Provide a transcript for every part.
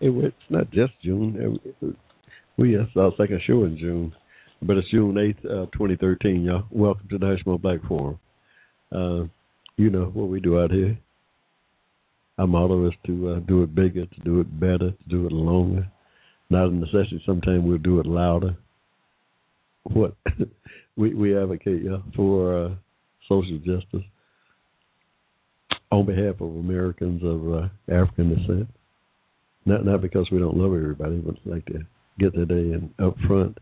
It, it's not just June. We just our second show in June, but it's June eighth, uh, twenty thirteen. Y'all, welcome to the National Black Forum. Uh, you know what we do out here. Our motto is to uh, do it bigger, to do it better, to do it longer. Not a necessity. Sometimes we'll do it louder. What we we advocate y'all, for uh, social justice on behalf of Americans of uh, African descent. Not not because we don't love everybody, but like to get their day in up front.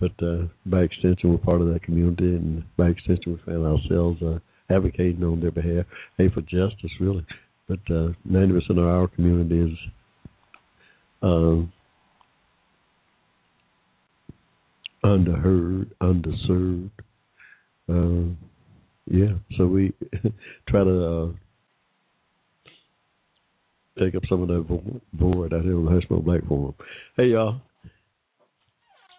But uh, by extension, we're part of that community, and by extension, we find ourselves uh, advocating on their behalf, hey, for justice, really. But uh, ninety uh, percent of our community is um, underheard, underserved. Uh, yeah, so we try to uh, take up some of that void out here on the Hushmo Black Forum. Hey y'all,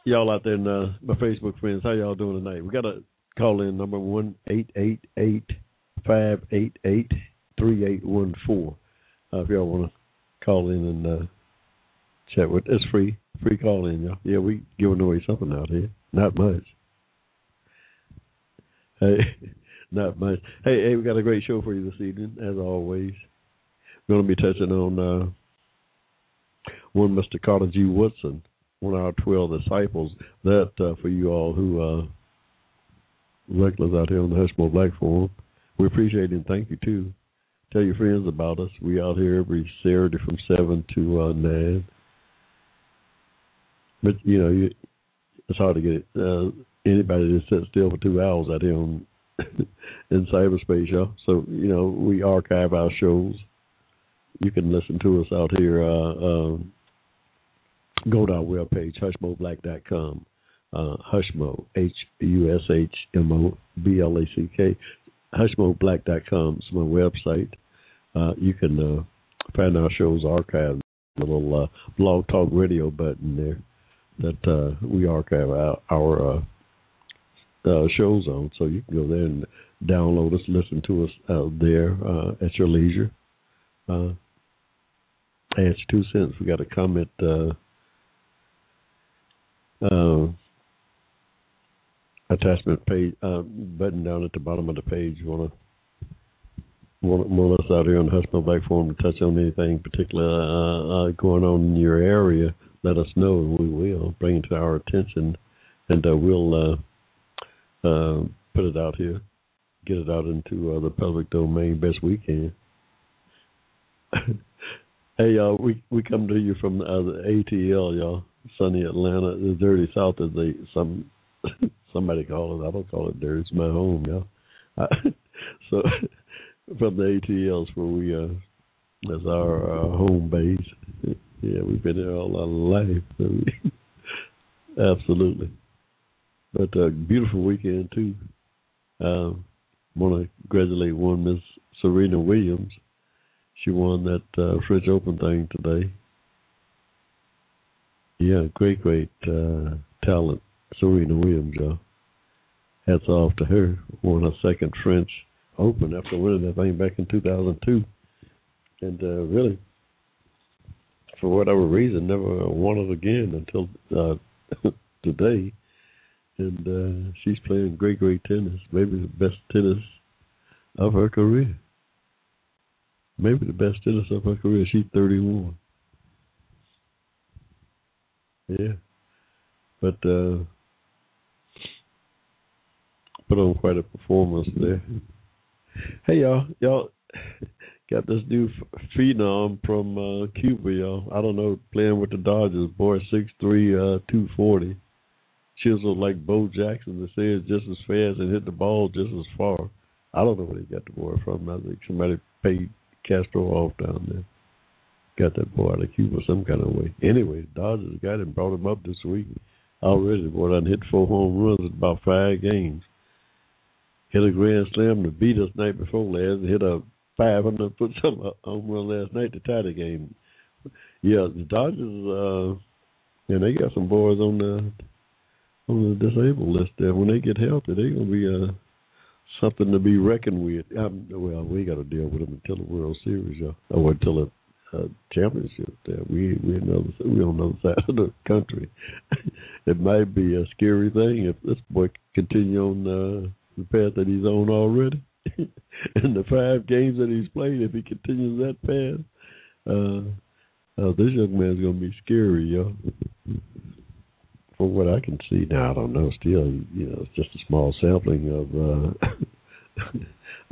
y'all out there, in, uh, my Facebook friends, how y'all doing tonight? We got a call in number one eight eight eight five eight eight three eight one four. Uh, if y'all want to call in and uh, chat with, it's free, free call in, y'all. Yeah, we giving away something out here, not much. Hey, not much. Hey, hey, we got a great show for you this evening, as always going to be touching on uh, one Mr. Carter G. Woodson, one of our 12 disciples. That, uh, for you all who uh, regulars out here on the Hushmo Black Forum, we appreciate and thank you too. Tell your friends about us. We out here every Saturday from 7 to uh, 9. But, you know, you, it's hard to get it. Uh, anybody that sits still for two hours out here on in cyberspace, y'all. So, you know, we archive our shows you can listen to us out here. Uh, um, go to our webpage, hushmoblack.com. Uh, Hushmo, H U S H M O B L A C K, hushmoblack.com is my website. Uh, you can uh, find our shows archived. A little uh, blog talk radio button there that uh, we archive our, our uh, uh, shows on. So you can go there and download us, listen to us out there uh, at your leisure. Uh, add two cents. We got a comment uh, uh, attachment page uh, button down at the bottom of the page. You want to want, us out here on the Hushmo Black Forum to touch on anything particular uh, uh, going on in your area? Let us know, and we will bring it to our attention, and uh, we'll uh, put it out here, get it out into the public domain best we can. Hey y'all, we we come to you from uh, the ATL, y'all, sunny Atlanta, the dirty South, as they some somebody call it. I don't call it dirty. It's my home, y'all. I, so from the ATLs where we uh, that's our uh, home base. Yeah, we've been there all our life. Absolutely. But uh, beautiful weekend too. Um, want to congratulate one Miss Serena Williams she won that uh, French Open thing today. Yeah, great, great uh, talent, Serena Williams. Y'all. Hats off to her. Won her second French Open after winning that thing back in 2002, and uh, really, for whatever reason, never won it again until uh, today. And uh, she's playing great, great tennis. Maybe the best tennis of her career maybe the best tennis of her career. She's 31. Yeah, but uh, put on quite a performance there. Hey y'all, y'all got this new phenom from uh, Cuba, y'all. I don't know, playing with the Dodgers. Boy, six three, uh, two forty. Chisel like Bo Jackson. They say it's just as fast and hit the ball just as far. I don't know where they got the boy from. I think somebody paid Castro off down there. Got that boy out of Cuba some kind of way. Anyway, Dodgers got him, brought him up this week. Already, boy done hit four home runs in about five games. Hit a grand slam to beat us night before last. Hit a 500 foot some home run last night to tie the game. Yeah, the Dodgers, uh, and they got some boys on the on the disabled list there. When they get healthy, they're gonna be uh something to be reckoned with. Um, well, we got to deal with them until the World Series, yeah, or until the uh, championship. There, we we another we on the other side of the country. it might be a scary thing if this boy continue on uh, the path that he's on already. In the five games that he's played, if he continues that path, uh, uh, this young man's gonna be scary, yo. From what I can see now, I don't know. Still, you know, it's just a small sampling of uh,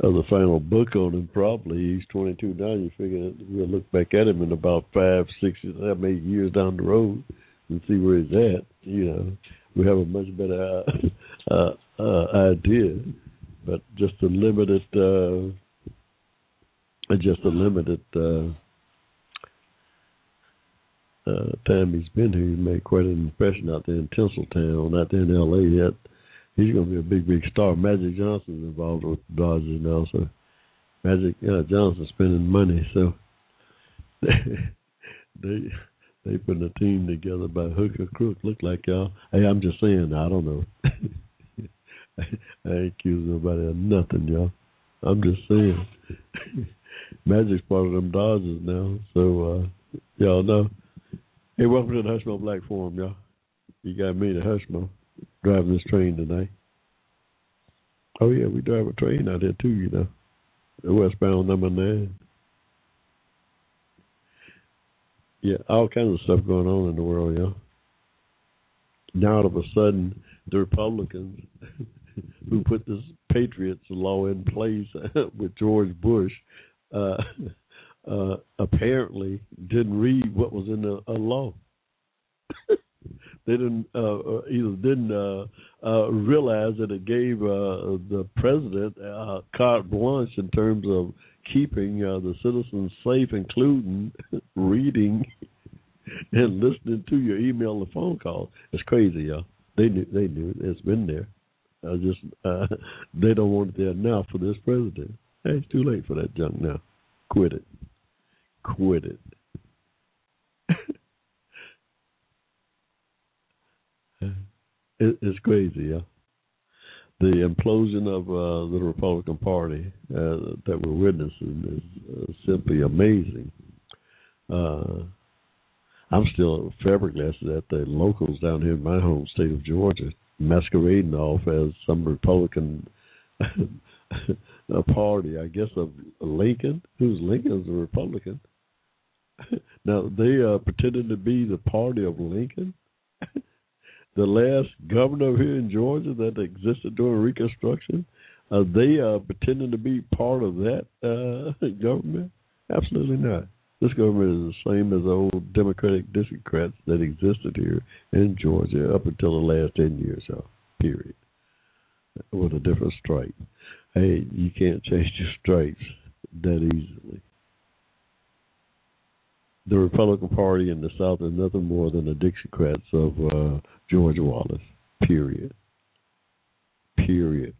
of the final book on him. Probably he's 22 now. You figure we'll look back at him in about five, six, seven, eight years down the road and see where he's at. You know, we have a much better uh, uh, uh, idea. But just a limited, uh, just a limited uh, uh, time he's been here, he made quite an impression out there in Tinseltown, out there in L.A. Yet he's going to be a big, big star. Magic Johnson's involved with the Dodgers now, so Magic uh, Johnson's spending money, so they they they putting a team together by hook or crook. Look like y'all. Hey, I'm just saying. I don't know. I, I ain't accusing nobody of nothing, y'all. I'm just saying. Magic's part of them Dodgers now, so uh y'all know. Hey, welcome to the Hushmo Black Forum, y'all. You got me, the Hushmo driving this train tonight. Oh yeah, we drive a train out here too, you know. The westbound number nine. Yeah, all kinds of stuff going on in the world, yeah. Now all of a sudden the Republicans who put this Patriots law in place with George Bush uh, apparently didn't read what was in the law. they didn't uh, uh, either didn't uh, uh, realize that it gave uh, the president uh, carte blanche in terms of keeping uh, the citizens safe, including reading and listening to your email and phone call. It's crazy, y'all. They knew. They knew. It's been there. I just uh, they don't want it there now for this president. Hey, it's too late for that junk now. Quit it. Quit it. it, it's crazy, yeah. The implosion of uh, the Republican Party uh, that we're witnessing is uh, simply amazing. Uh, I'm still flabbergasted at the locals down here in my home state of Georgia masquerading off as some Republican party, I guess of Lincoln, who's Lincoln's a Republican. now they uh, pretended to be the party of Lincoln the last governor here in Georgia that existed during Reconstruction, are they uh, pretending to be part of that uh, government? Absolutely not. This government is the same as the old Democratic Dixiecrats that existed here in Georgia up until the last 10 years, so, period, with a different stripe. Hey, you can't change your stripes that easily the Republican Party in the South is nothing more than the Dixiecrats of uh, George Wallace. Period. Period.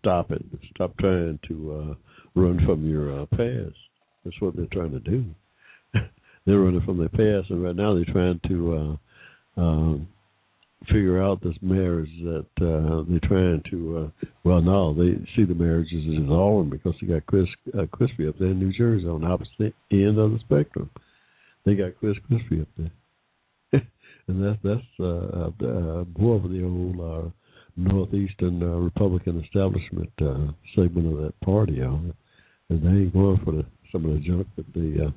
Stop it. Stop trying to uh, run from your uh, past. That's what they're trying to do. they're running from their past, and right now they're trying to uh, um, figure out this marriage that uh, they're trying to. Uh, well, no, they see the marriage as dissolving because they got Chris uh, Christie up there in New Jersey on the opposite end of the spectrum. They got Chris Christie up there, and that's that's uh, uh, uh, more of the old uh, northeastern uh, Republican establishment uh, segment of that party. Uh, and they ain't going for the, some of the junk that they uh,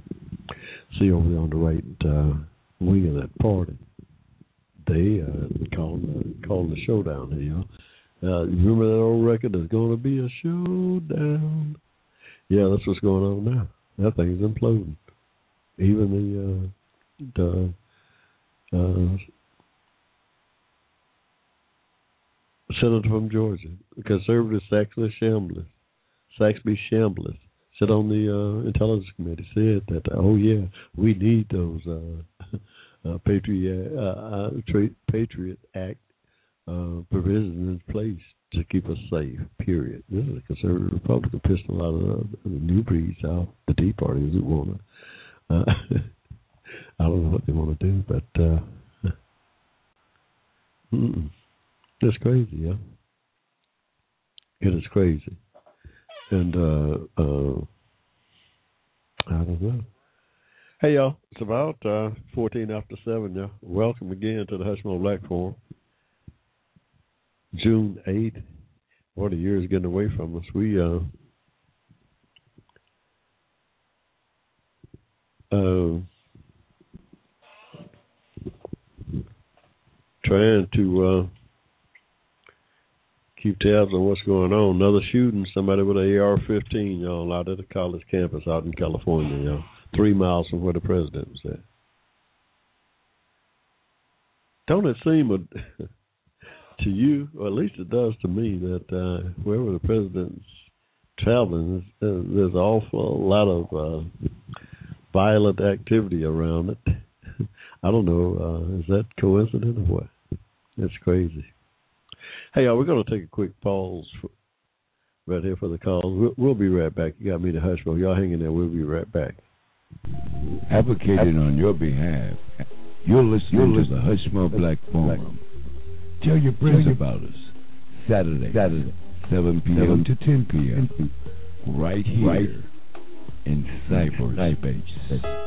see over there on the right uh, wing of that party. They uh, calling the calling the showdown here. Uh, you remember that old record? There's going to be a showdown. Yeah, that's what's going on now. That thing's imploding even the uh, the uh, senator from Georgia, conservative Saxby Chambliss, Saxby Chambliss, sit on the uh, intelligence committee said that oh yeah we need those uh, uh, Patriot uh, uh, Patriot Act provisions in place to keep us safe. Period. This is a conservative Republican pissed a lot of the, new breeds out. The Tea Party who want to. Uh, I don't know what they want to do, but uh, it's crazy, yeah. It is crazy, and uh, uh, I don't know. Hey y'all, it's about uh, fourteen after seven. Y'all, welcome again to the Hushmo Black Forum. June eighth. What a year is getting away from us. We uh, uh, trying to uh, keep tabs on what's going on. Another shooting, somebody with an AR-15, y'all, out at the college campus out in California, y'all, three miles from where the president was at. Don't it seem a, to you, or at least it does to me, that uh, wherever the president's traveling, there's, there's an awful lot of uh, violent activity around it. I don't know. Uh, is that coincident or what? It's crazy. Hey, y'all, we're going to take a quick pause for, right here for the calls. We'll, we'll, be right back. You got me to hush, but y'all hanging there. We'll be right back. Advocating on your behalf, you're listening, you're to the Hushmo Black Forum. Tell your friends about us. Saturday, Saturday, 7 p.m. 7 to 10 p.m. Right here right. In cyberspace.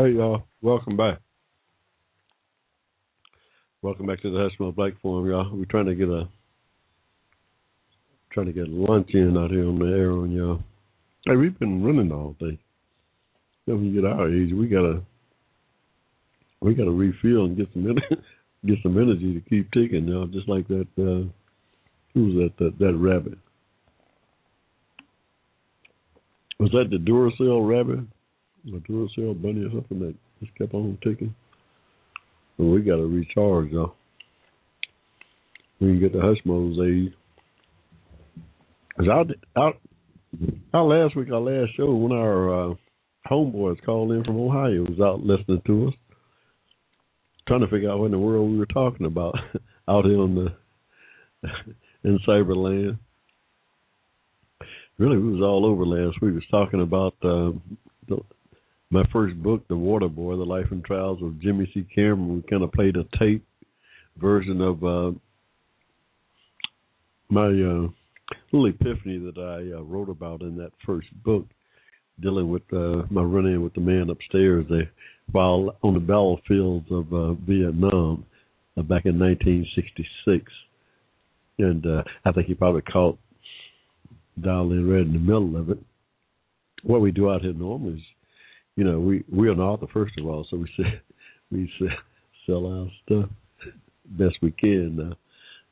Hey y'all, welcome back. Welcome back to the Hushmo Black Forum, y'all. We're trying to get a trying to get lunch in out here on the air on y'all. Hey, we've been running all day. Then we get our age, we gotta we gotta refill and get some energy, get some energy to keep ticking, y'all. Just like that. Uh, who was that? That that rabbit. Was that the Duracell rabbit? The Duracell bunny or something that just kept on ticking? Well, we got to recharge, y'all. We can get the Hushmo's age. Cause our, our, our last week, our last show, when our uh, homeboys called in from Ohio, was out listening to us, trying to figure out what in the world we were talking about out here on the in Cyberland. Really, we was all over last week. We was talking about uh, the, my first book, The Water Boy: The Life and Trials of Jimmy C. Cameron. We kind of played a tape version of uh, my uh, little epiphany that I uh, wrote about in that first book, dealing with uh, my run-in with the man upstairs there while on the battlefields of uh, Vietnam uh, back in 1966. And I think he probably caught in right in the middle of it. What we do out here normally is, you know, we we are an author first of all, so we we sell, sell our stuff best we can. Uh,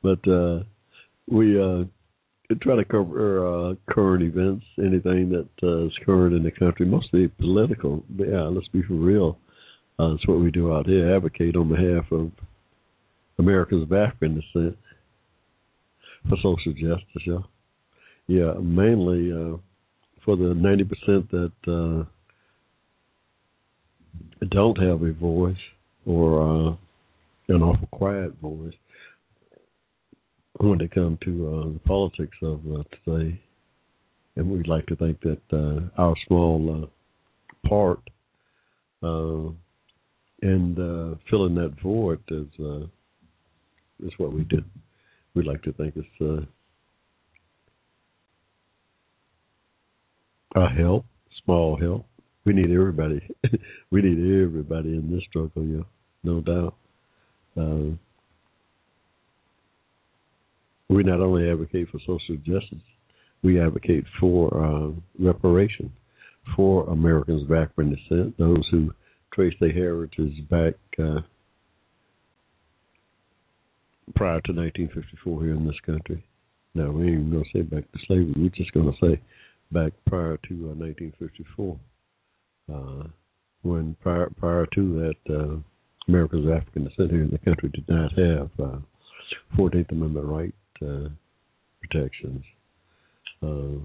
but uh, we uh, try to cover uh, current events, anything that uh, is current in the country, mostly political. But yeah, let's be for real. Uh, that's what we do out here. Advocate on behalf of Americans of African descent for social justice. Yeah, yeah, mainly uh, for the ninety percent that uh, don't have a voice or uh, an awful quiet voice when they come to uh, the politics of uh, today. And we'd like to think that uh, our small uh, part uh, and uh, filling that void is uh, is what we do. We'd like to think it's uh, a help, small help. We need everybody. we need everybody in this struggle, yeah, no doubt. Uh, we not only advocate for social justice, we advocate for uh, reparation for Americans of African descent, those who trace their heritage back uh, prior to 1954 here in this country. Now, we ain't even going to say back to slavery. We're just going to say back prior to uh, 1954, uh, when prior prior to that, uh, Americans of African descent here in the country did not have uh, 14th Amendment right uh, protections uh,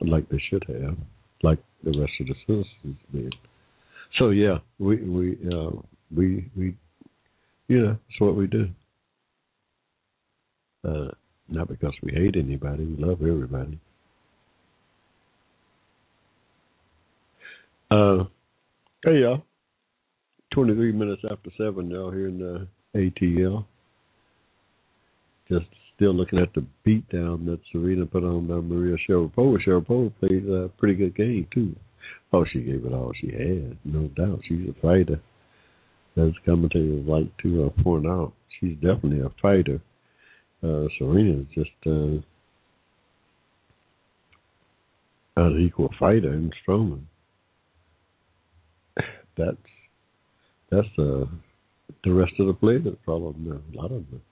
like they should have, like the rest of the citizens did. So yeah, we we uh, we we you know it's what we do. Uh, not because we hate anybody, we love everybody. Uh, hey y'all, twenty three minutes after seven, y'all here in the ATL just still looking at the beatdown that Serena put on by Maria Sharapova. Sharapova played a pretty good game too. Oh, she gave it all she had, no doubt. She's a fighter. As commentators like to uh, point out, she's definitely a fighter. Uh, Serena is just uh, an equal fighter and Strowman. That's that's uh, the rest of the players problem. A lot of them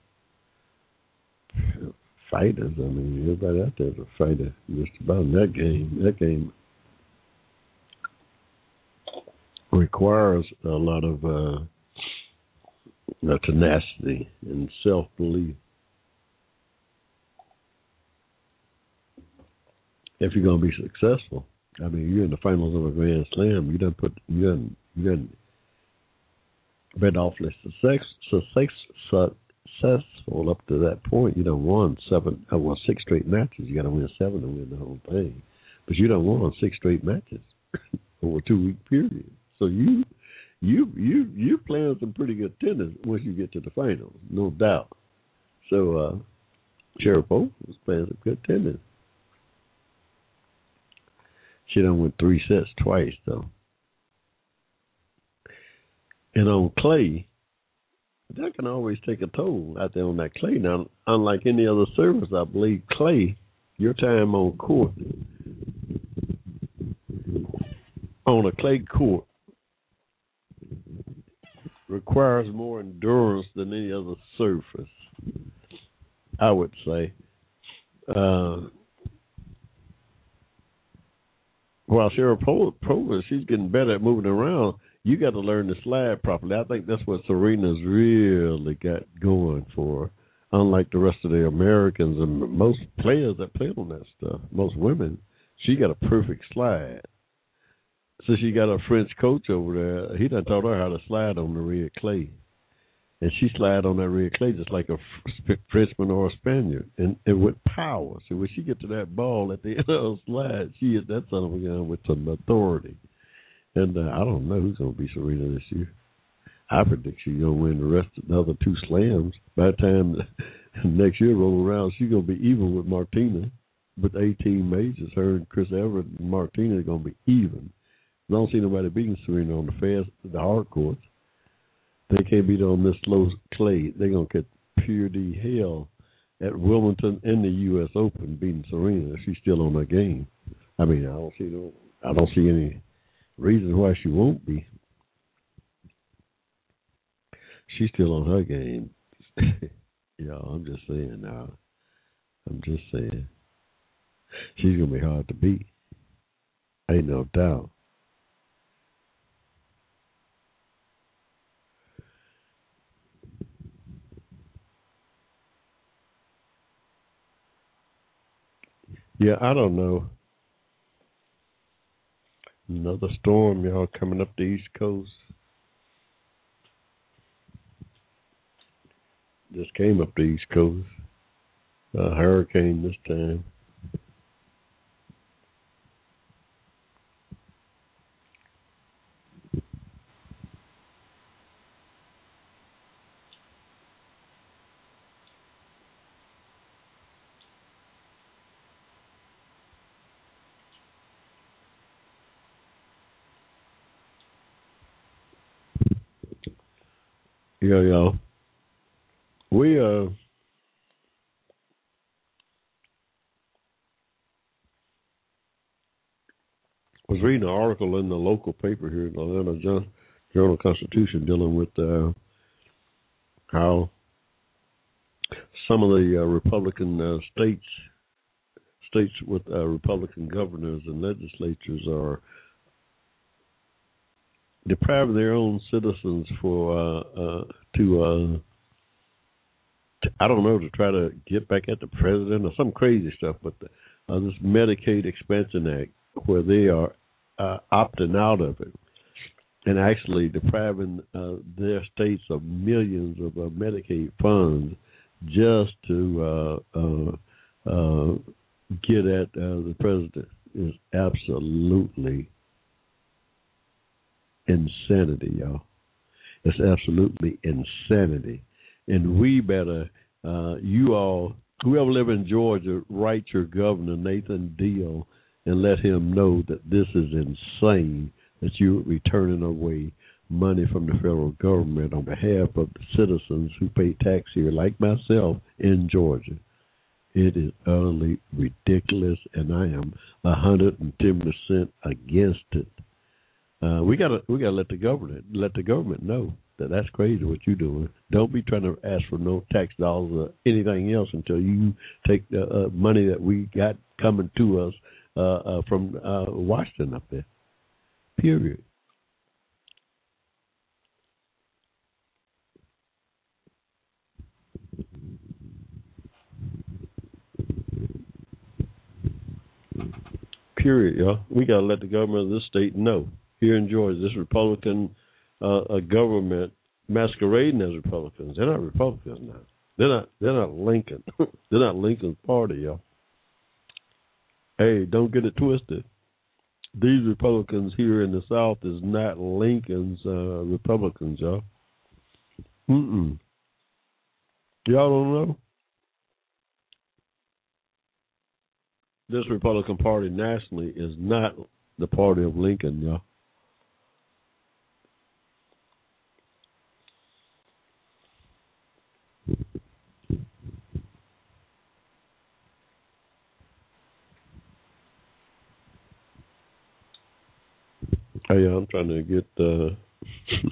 fighters. I mean, everybody out there is a fighter. Just about in that game. That game requires a lot of uh, tenacity and self belief. If you're going to be successful, I mean, you're in the finals of a Grand Slam. You done put you done you done been awfully success, success, successful up to that point. You don't won seven, uh, well, six straight matches. You got to win seven to win the whole thing. But you don't won six straight matches over a two week period. So you, you, you, you're playing some pretty good tennis once you get to the finals, no doubt. So uh, Sharapova was playing some good tennis. She done went three sets twice though. And on clay, that can always take a toll out there on that clay. Now, unlike any other surface, I believe clay, your time on court, on a clay court, requires more endurance than any other surface. I would say. Uh, while Cheryl Provis, she's getting better at moving around. You got to learn to slide properly. I think that's what Serena's really got going for. Unlike the rest of the Americans and most players that play on that stuff, most women, she got a perfect slide. So she got a French coach over there. He done taught her how to slide on the red clay and she slide on that red clay just like a Frenchman or a Spaniard, and, and with power. So when she get to that ball at the end of the slide, she is that son of a gun with some authority. And uh, I don't know who's going to be Serena this year. I predict she's going to win the rest of the other two slams. By the time next year roll around, she's going to be even with Martina. With 18 majors, her and Chris Evert and Martina are going to be even. I don't see nobody beating Serena on the fast, the hard courts. They can't beat on this slow clay. They're gonna get pure D hell at Wimbledon in the U.S. Open, beating Serena. She's still on her game. I mean, I don't see no, I don't see any reason why she won't be. She's still on her game. yeah, I'm just saying now. I'm just saying. She's gonna be hard to beat. Ain't no doubt. Yeah, I don't know. Another storm, y'all, coming up the East Coast. Just came up the East Coast. A hurricane this time. Yeah, yeah. We uh was reading an article in the local paper here in Atlanta, Journal Constitution, dealing with uh, how some of the uh, Republican uh, states, states with uh, Republican governors and legislatures, are depriving their own citizens for uh, uh, to, uh, to I don't know to try to get back at the president or some crazy stuff, but the, uh, this Medicaid Expansion Act where they are uh, opting out of it and actually depriving uh, their states of millions of Medicaid funds just to uh, uh, uh, get at the president is absolutely insanity, y'all. It's absolutely insanity. And we better, uh, you all, whoever live in Georgia, write your governor, Nathan Deal, and let him know that this is insane that you're returning away money from the federal government on behalf of the citizens who pay tax here, like myself, in Georgia. It is utterly ridiculous, and I am 110% against it. Uh, we gotta we gotta let the government let the government know that that's crazy what you're doing. Don't be trying to ask for no tax dollars or anything else until you take the uh, money that we got coming to us uh, uh, from uh, Washington up there. Period. Period, y'all. We gotta let the government of this state know here in Georgia, this Republican uh, government masquerading as Republicans. They're not Republicans now. They're not. They're not Lincoln. they're not Lincoln's party, y'all. Hey, don't get it twisted. These Republicans here in the South is not Lincoln's uh, Republicans, y'all. Mm-mm. Y'all don't know. This Republican Party nationally is not the party of Lincoln, y'all. Hey, I'm trying to get. Uh,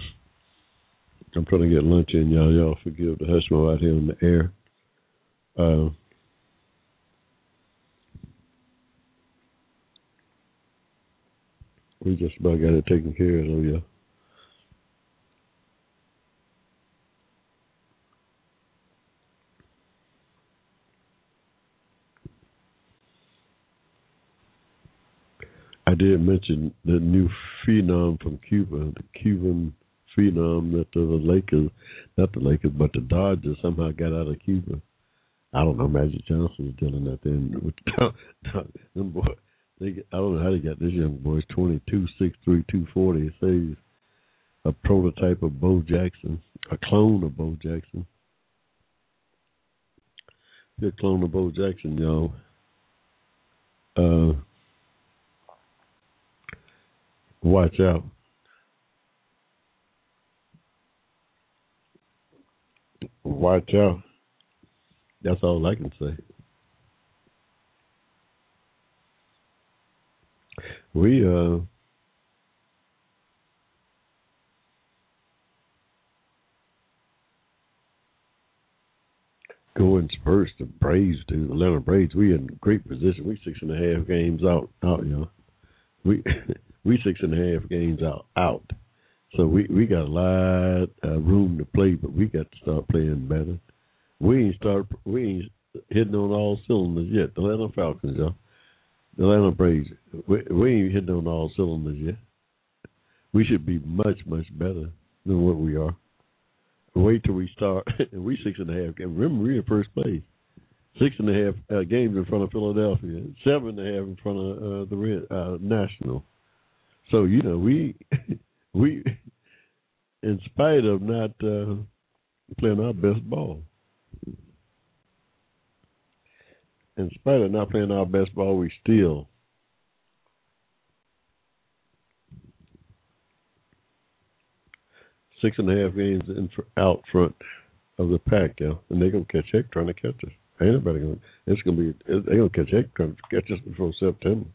I'm trying to get lunch in, y'all. Y'all forgive the hushmo out here in the air. Uh, we just about got it taken care of, though, yeah. I did mention the new phenom from Cuba, the Cuban phenom that the Lakers, not the Lakers, but the Dodgers somehow got out of Cuba. I don't know. Magic Johnson's dealing out there with them boy. They, I don't know how they got this young boy. He's 22, 6'3", 240. It says a prototype of Bo Jackson, a clone of Bo Jackson. Be a clone of Bo Jackson, y'all. Uh, watch out. Watch out. That's all I can say. We uh going first the Braves the Atlanta Braves. We in great position. We six and a half games out out, you know. We we six and a half games out out. So we we got a lot of room to play, but we got to start playing better. We ain't start we ain't hitting on all cylinders yet. The Atlanta Falcons, y'all. The Atlanta Braves. We, we ain't hitting on all cylinders yet. We should be much much better than what we are. Wait till we start. we six and a half. Remember, we in first place. Six and a half uh, games in front of Philadelphia. Seven and a half in front of uh, the Red uh, National. So you know we we, in spite of not uh, playing our best ball, in spite of not playing our best ball, we still six and a half games in for, out front of the pack, yeah, and they're gonna catch heck trying to catch us. Ain't nobody gonna. It's gonna be. They're gonna catch heck trying to catch us before September.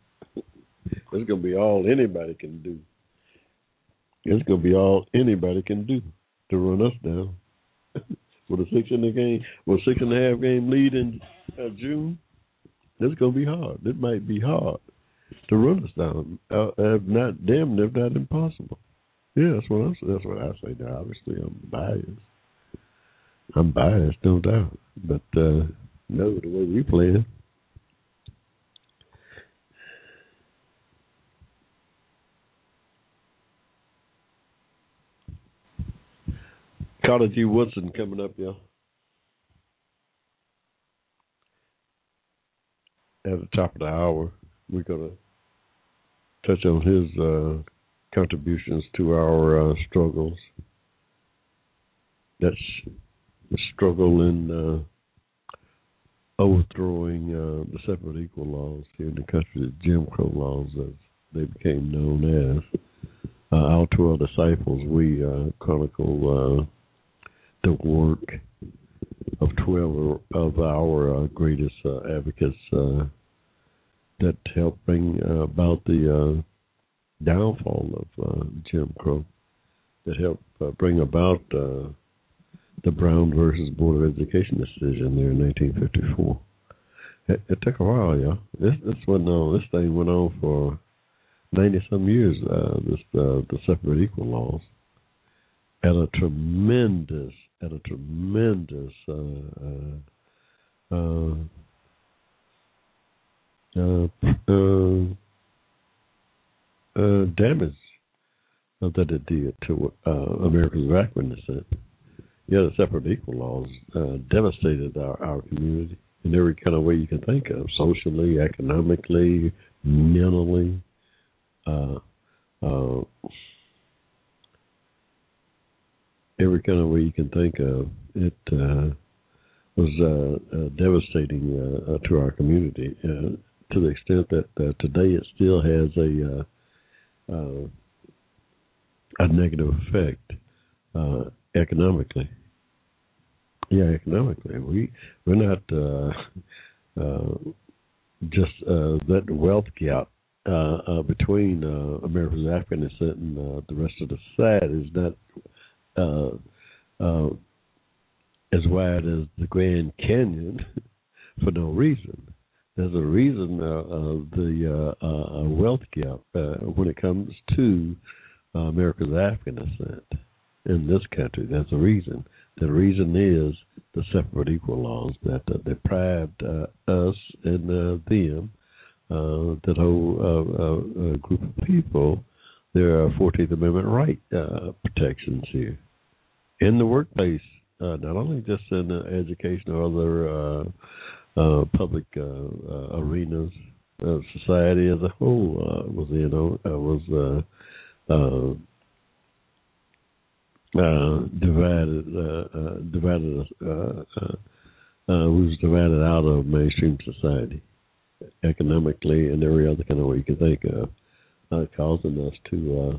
It's gonna be all anybody can do. It's gonna be all anybody can do to run us down. With a six in the game, with a six and a half game lead in uh, June, it's gonna be hard. It might be hard to run us down. Uh, if not, damn, if not impossible. Yeah, that's what I say. That's what I say. Now, obviously, I'm biased. I'm biased, no doubt. But uh, no, the way we play Carter G. Woodson coming up, y'all. At the top of the hour, we're going to touch on his uh, contributions to our uh, struggles. That's the struggle in uh, overthrowing uh, the separate equal laws here in the country, the Jim Crow laws as they became known as. Uh, our twelve disciples, we uh, chronicle the work of 12 of our uh, greatest uh, advocates uh, that helped bring uh, about the uh, downfall of uh, Jim Crow, that helped bring about the Brown versus Board of Education decision there in 1954. It, it took a while, yeah. This this went on. This thing went on for ninety some years. this the separate equal laws at a tremendous at a tremendous uh, uh, uh, damage that it did to uh, America's backwardness. Yeah, the separate equal laws devastated our, our community in every kind of way you can think of, socially, economically, mentally. Uh, every kind of way you can think of. It uh, was uh, uh, devastating uh, uh, to our community uh, to the extent that today it still has a a negative effect economically. Yeah, economically, we we're not just that wealth gap uh, uh, between uh, America's African descent and uh, the rest of the society is not uh, uh, as wide as the Grand Canyon for no reason. There's a reason uh, of the uh, uh, wealth gap when it comes to America's African descent in this country. There's a reason. The reason is the separate equal laws that deprived us and them, that whole group of people, there are 14th Amendment right uh, protections here in the workplace, uh, not only just in the education or other uh, uh, public uh, uh, arenas. Uh, society as a whole uh, was in uh, was uh, uh, uh, divided uh, uh, divided uh, uh, uh, was divided out of mainstream society economically and every other kind of way you can think of, uh, causing us to uh,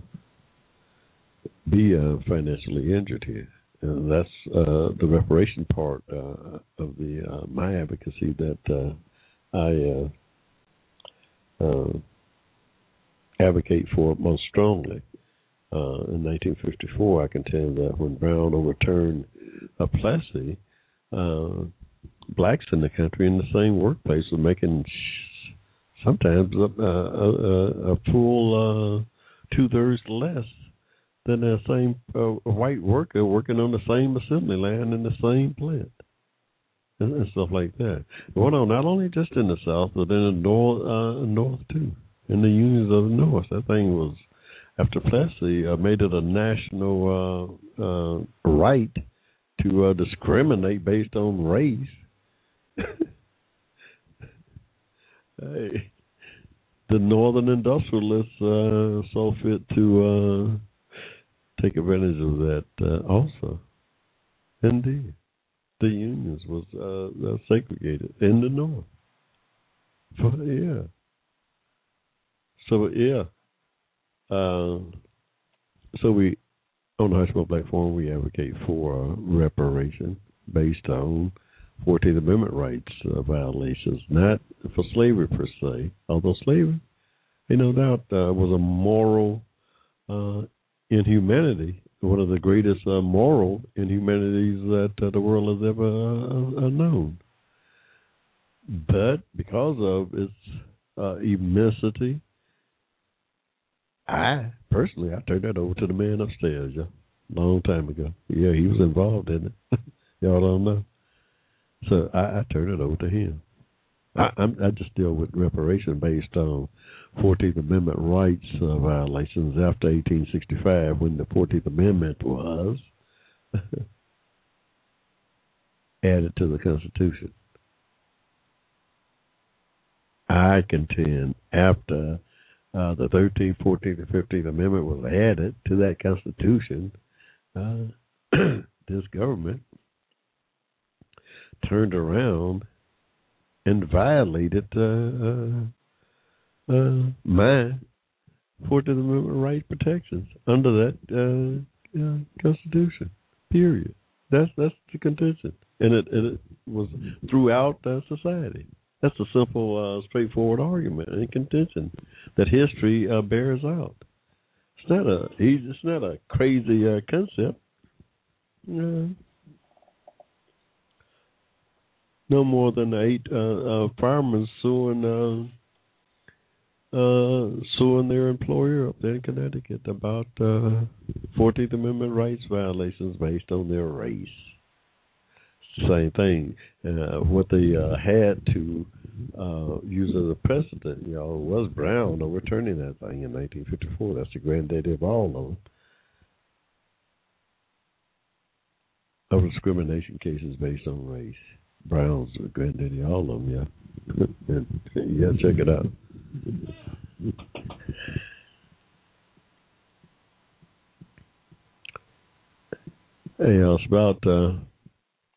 be uh, financially injured here. And that's uh, the reparation part uh, of the uh, my advocacy that I advocate for most strongly. In 1954, I contend that when Brown overturned a Plessy, blacks in the country in the same workplace were making sometimes a, a, a, full uh, two thirds less than the same uh, white worker working on the same assembly line in the same plant and, and stuff like that. Well, no, not only just in the South, but in the North, uh, North too, in the unions of the North. That thing was after Plessy uh, made it a national uh, uh, right to uh, discriminate based on race. hey, the northern industrialists uh, saw fit to uh, take advantage of that uh, also. Indeed, the unions was uh, uh, segregated in the north. For, yeah. So yeah. Uh, so we on the Hushmo Black Forum we advocate for uh, reparation based on 14th Amendment rights uh, violations, not for slavery per se, although slavery, you no doubt, uh, was a moral uh, inhumanity, one of the greatest uh, moral inhumanities that uh, the world has ever uh, uh, known. But because of its uh, immensity, I personally I turned that over to the man upstairs, yeah, long time ago. Yeah, he was involved in it. Y'all don't know. So I, I turn it over to him. I, I'm, I just deal with reparation based on Fourteenth Amendment rights uh, violations after 1865, when the Fourteenth Amendment was added to the Constitution. I contend after uh, the 13th, 14th, and 15th Amendment was added to that Constitution, uh, this government turned around and violated uh, uh, uh, my Fourteenth Amendment right protections under that uh, uh, Constitution. Period. That's that's the contention, and it, it was throughout society. That's a simple, uh, straightforward argument and contention that history uh, bears out. It's not a it's not a crazy concept. Uh, no more than eight uh, uh, farmers suing uh, uh, suing their employer up there in Connecticut about uh, Fourteenth Amendment rights violations based on their race. Same thing. What they had to use as a precedent, know, was Brown overturning that thing in 1954. That's the granddaddy of all of them. Of discrimination cases based on race. Brown's the granddaddy, all of them, yeah. yeah, check it out. Hey, uh, it's about uh,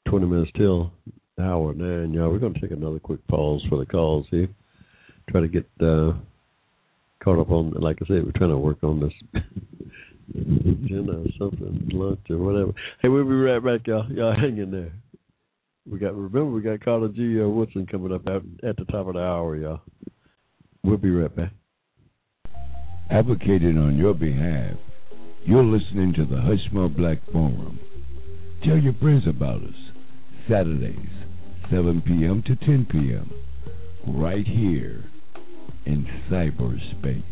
20 minutes till hour nine, y'all. We're going to take another quick pause for the calls here. Try to get uh, caught up on, like I said, we're trying to work on this agenda or something, lunch or whatever. Hey, we'll be right back, y'all. Y'all hang in there. We got remember we got Carla G. Uh, Woodson coming up at, at the top of the hour, y'all. We'll be right back. Advocating on your behalf, you're listening to the Hushmo Black Forum. Tell your friends about us. Saturdays, 7 p.m. to 10 p.m. Right here in cyberspace.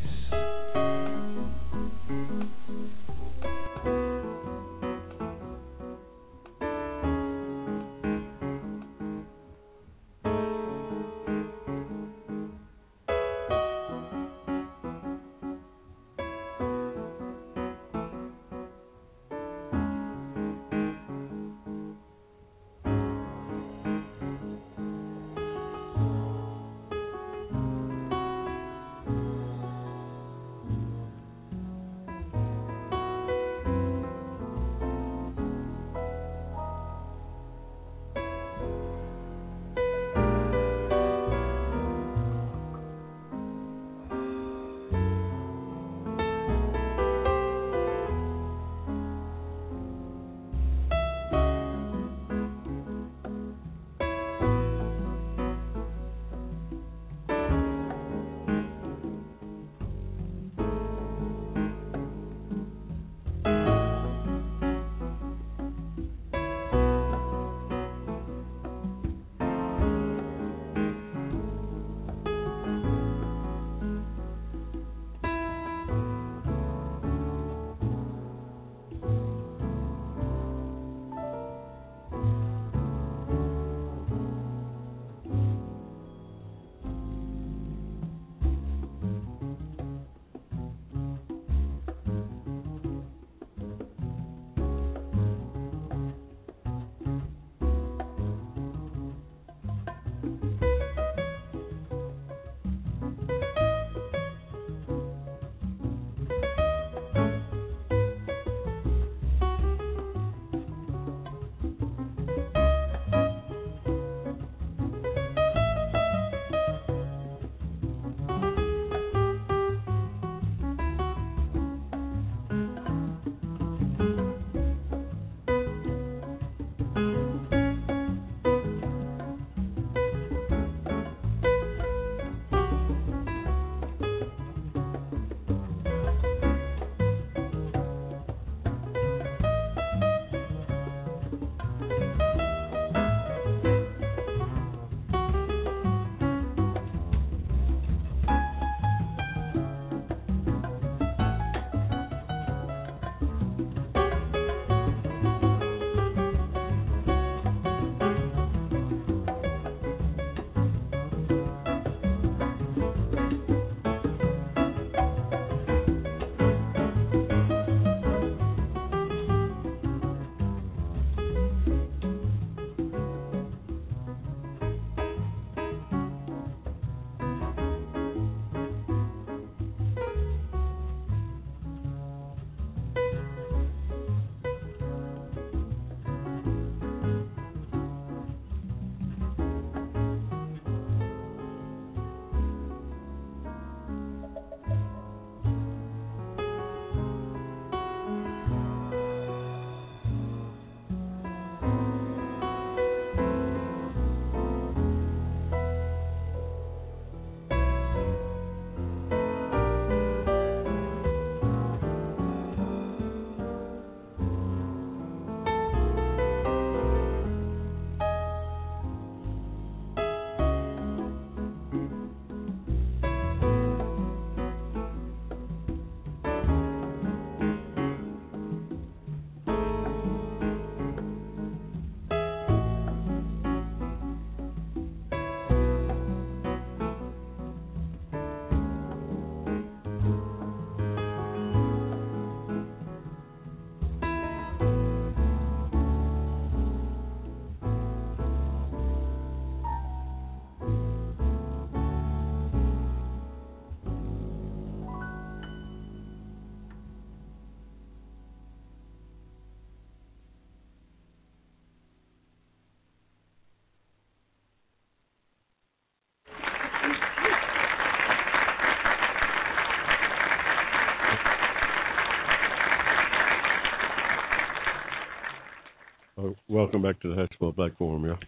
Welcome back to the Hushmo Black Forum, y'all.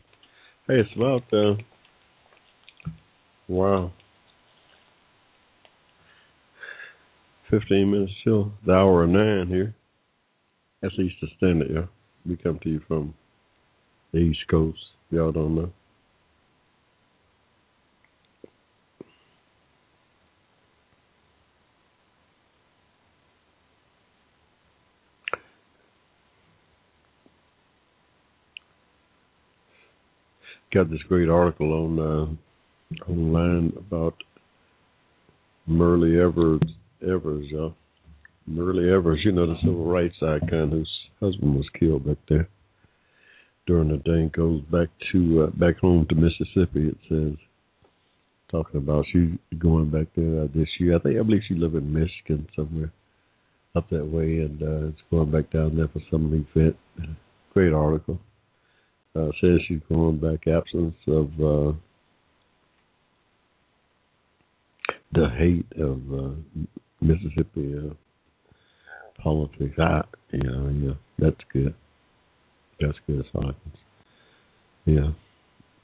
Hey, it's about uh, wow, fifteen minutes till the hour of nine here. That's Eastern Standard, y'all. We come to you from the East Coast. Y'all don't know. Got this great article on uh, online about Myrlie Evers. Evers, y'all. Myrlie Evers, you know the civil rights icon whose husband was killed back there during the day. Goes back to uh, back home to Mississippi. It says talking about she going back there uh, this year. I think I believe she live in Michigan somewhere up that way, and uh, it's going back down there for some event. Great article. Uh, says she's calling back absence of uh, the hate of uh, Mississippi uh, politics. I, yeah, that's good. That's good science. Yeah,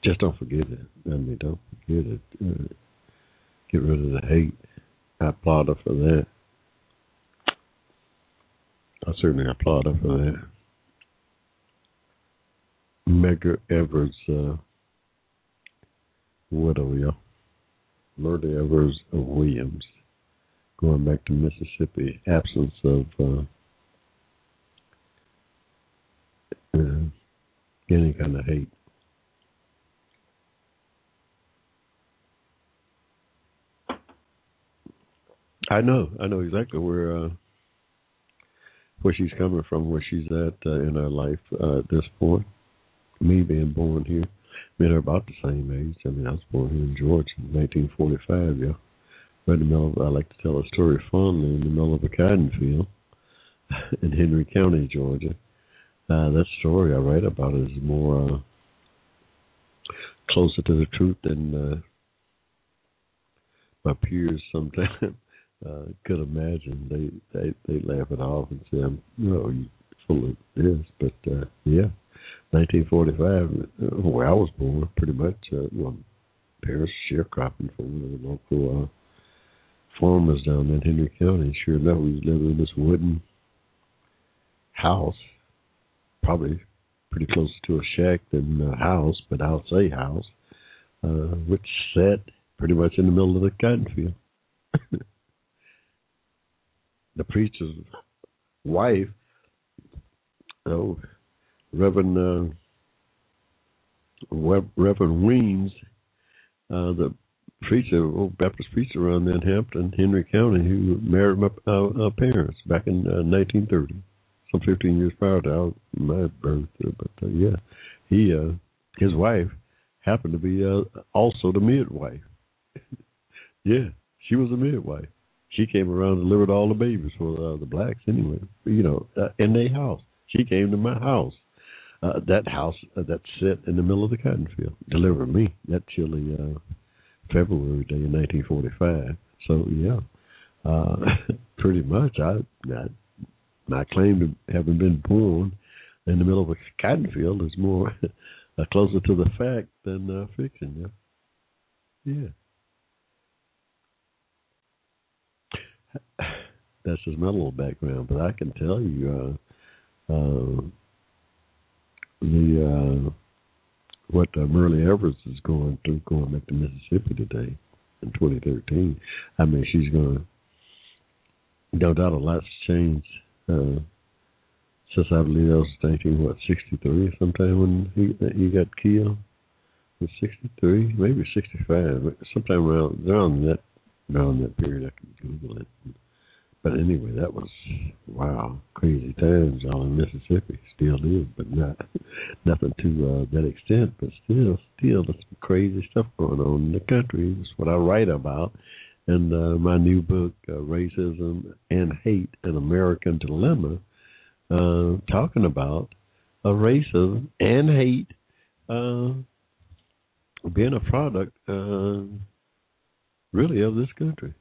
just don't forget it. I mean, don't forget it. Uh, get rid of the hate. I applaud her for that. I certainly applaud her for that. Medgar Evers, uh, widow, yeah. Myrlie Evers of Williams, going back to Mississippi, absence of uh, uh, any kind of hate. I know, I know exactly where uh, where she's coming from, where she's at uh, in her life uh, at this point. Me being born here, me and her about the same age. I mean, I was born here in Georgia in 1945. Yeah, right in the middle. Of, I like to tell a story fondly in the middle of a cotton field in Henry County, Georgia. Uh, that story I write about is more uh, closer to the truth than uh, my peers sometimes uh, could imagine. They they they laugh it off and say, "I'm you know full of this," but uh, yeah, 1945, uh, where I was born, pretty much. Uh, well, parents sharecropping for one of the local uh, farmers down in Henry County. Sure enough, we living in this wooden house, probably pretty closer to a shack than a house, but I'll say house, uh, which sat pretty much in the middle of the cotton field. the preacher's wife, oh, Reverend uh, Reverend Weems, uh, the preacher, old Baptist preacher around there in Hampton, Henry County, who married my uh, uh, parents back in uh, 1930, some 15 years prior to my birth. But uh, yeah, he, uh, his wife, happened to be uh, also the midwife. yeah, she was a midwife she came around and delivered all the babies for uh, the blacks anyway. You know, uh, in their house. She came to my house. Uh, that house uh, that sit in the middle of the cotton field delivered me that chilly uh, February day in 1945. So yeah, uh, pretty much I, I my claim to having been born in the middle of a cotton field is more uh, closer to the fact than uh, fiction. Yeah. Yeah. that's just my little background. But I can tell you, uh, uh, the uh, what uh, Myrlie Evers is going through, going back to Mississippi today in 2013. I mean, she's going to. No doubt, a lot's changed uh, since I believe I was thinking what 63 sometime when he he got killed. Was 63, maybe 65, sometime around around that around that period. I can Google it. But anyway, that was wow, crazy times all in Mississippi. Still is, but not nothing to uh, that extent. But still, still, there's some crazy stuff going on in the country. That's what I write about in uh, my new book, uh, "Racism and Hate: An American Dilemma," uh, talking about uh, racism and hate uh, being a product, uh, really, of this country.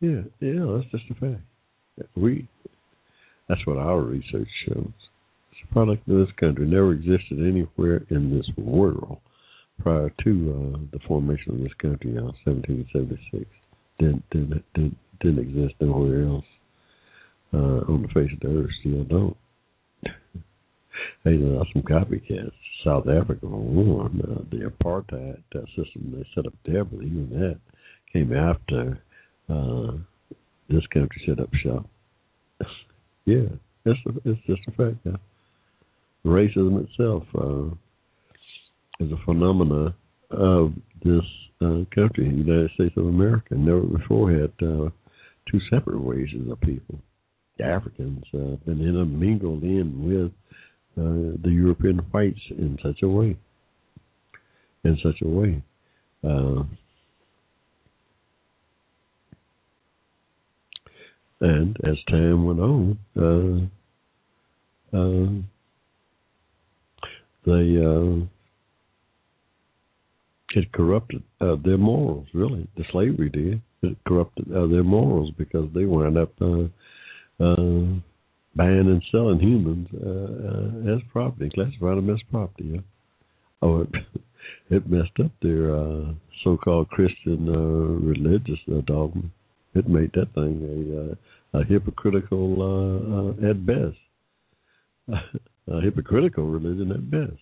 Yeah, yeah, that's just a fact. We that's what our research shows. It's a product of this country. Never existed anywhere in this world prior to uh, the formation of this country in 1776. didn't didn't didn't, didn't exist nowhere else uh, on the face of the earth. Still don't. hey, there are some copycats. South Africa, one, uh, the apartheid system they set up there, but even that came after uh, this country set up shop. yeah, it's a, it's just a fact. Yeah. Racism itself uh, is a phenomena of this uh, country, the United States of America. Never before had uh, two separate races of people. The Africans uh, been intermingled in with uh, the European whites in such a way. In such a way. Uh, and as time went on, uh, uh they uh, it corrupted uh, their morals. Really, the slavery did. It corrupted uh, their morals because they wound up buying and selling humans as property, classified them as property. Yeah. Oh, it, it messed up their uh, so-called Christian uh, religious uh, dogma. It made that thing a, uh, a hypocritical uh, uh, at best, a hypocritical religion at best.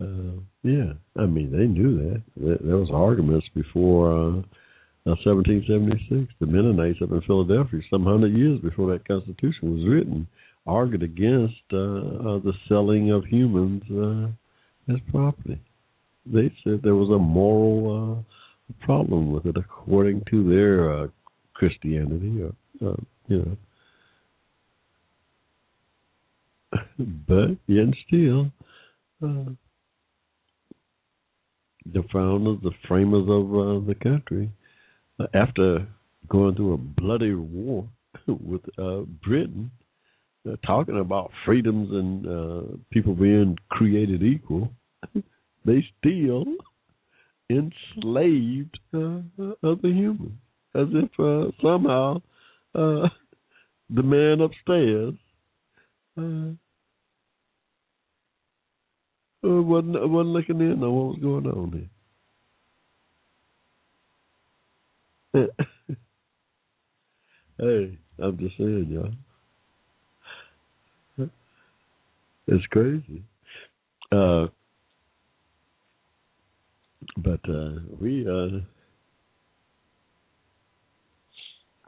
Uh, yeah, I mean they knew that. There, was arguments before uh, 1776. Uh, the Mennonites up in Philadelphia, some hundred years before that Constitution was written, argued against uh, uh, the selling of humans uh, as property. They said there was a moral uh, problem with it, according to their uh, Christianity, or uh, you know. but yet still, uh, the founders, the framers of uh, the country, after going through a bloody war with uh, Britain, uh, talking about freedoms and uh, people being created equal, they still enslaved uh, other humans, as if uh, somehow uh, the man upstairs wasn't wasn't looking in on what was going on there. hey, I'm just saying, y'all. It's crazy. Uh, but uh, we uh,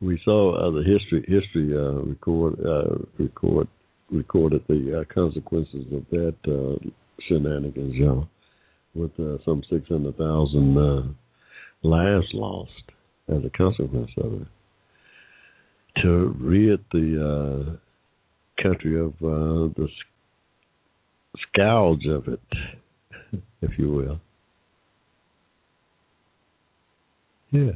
we saw uh, the history history uh, record uh, record recorded the consequences of that shenanigans, y'all, with some six hundred thousand lives lost as a consequence of it. To rid the uh, country of uh, the scourge of it, if you will. Yeah.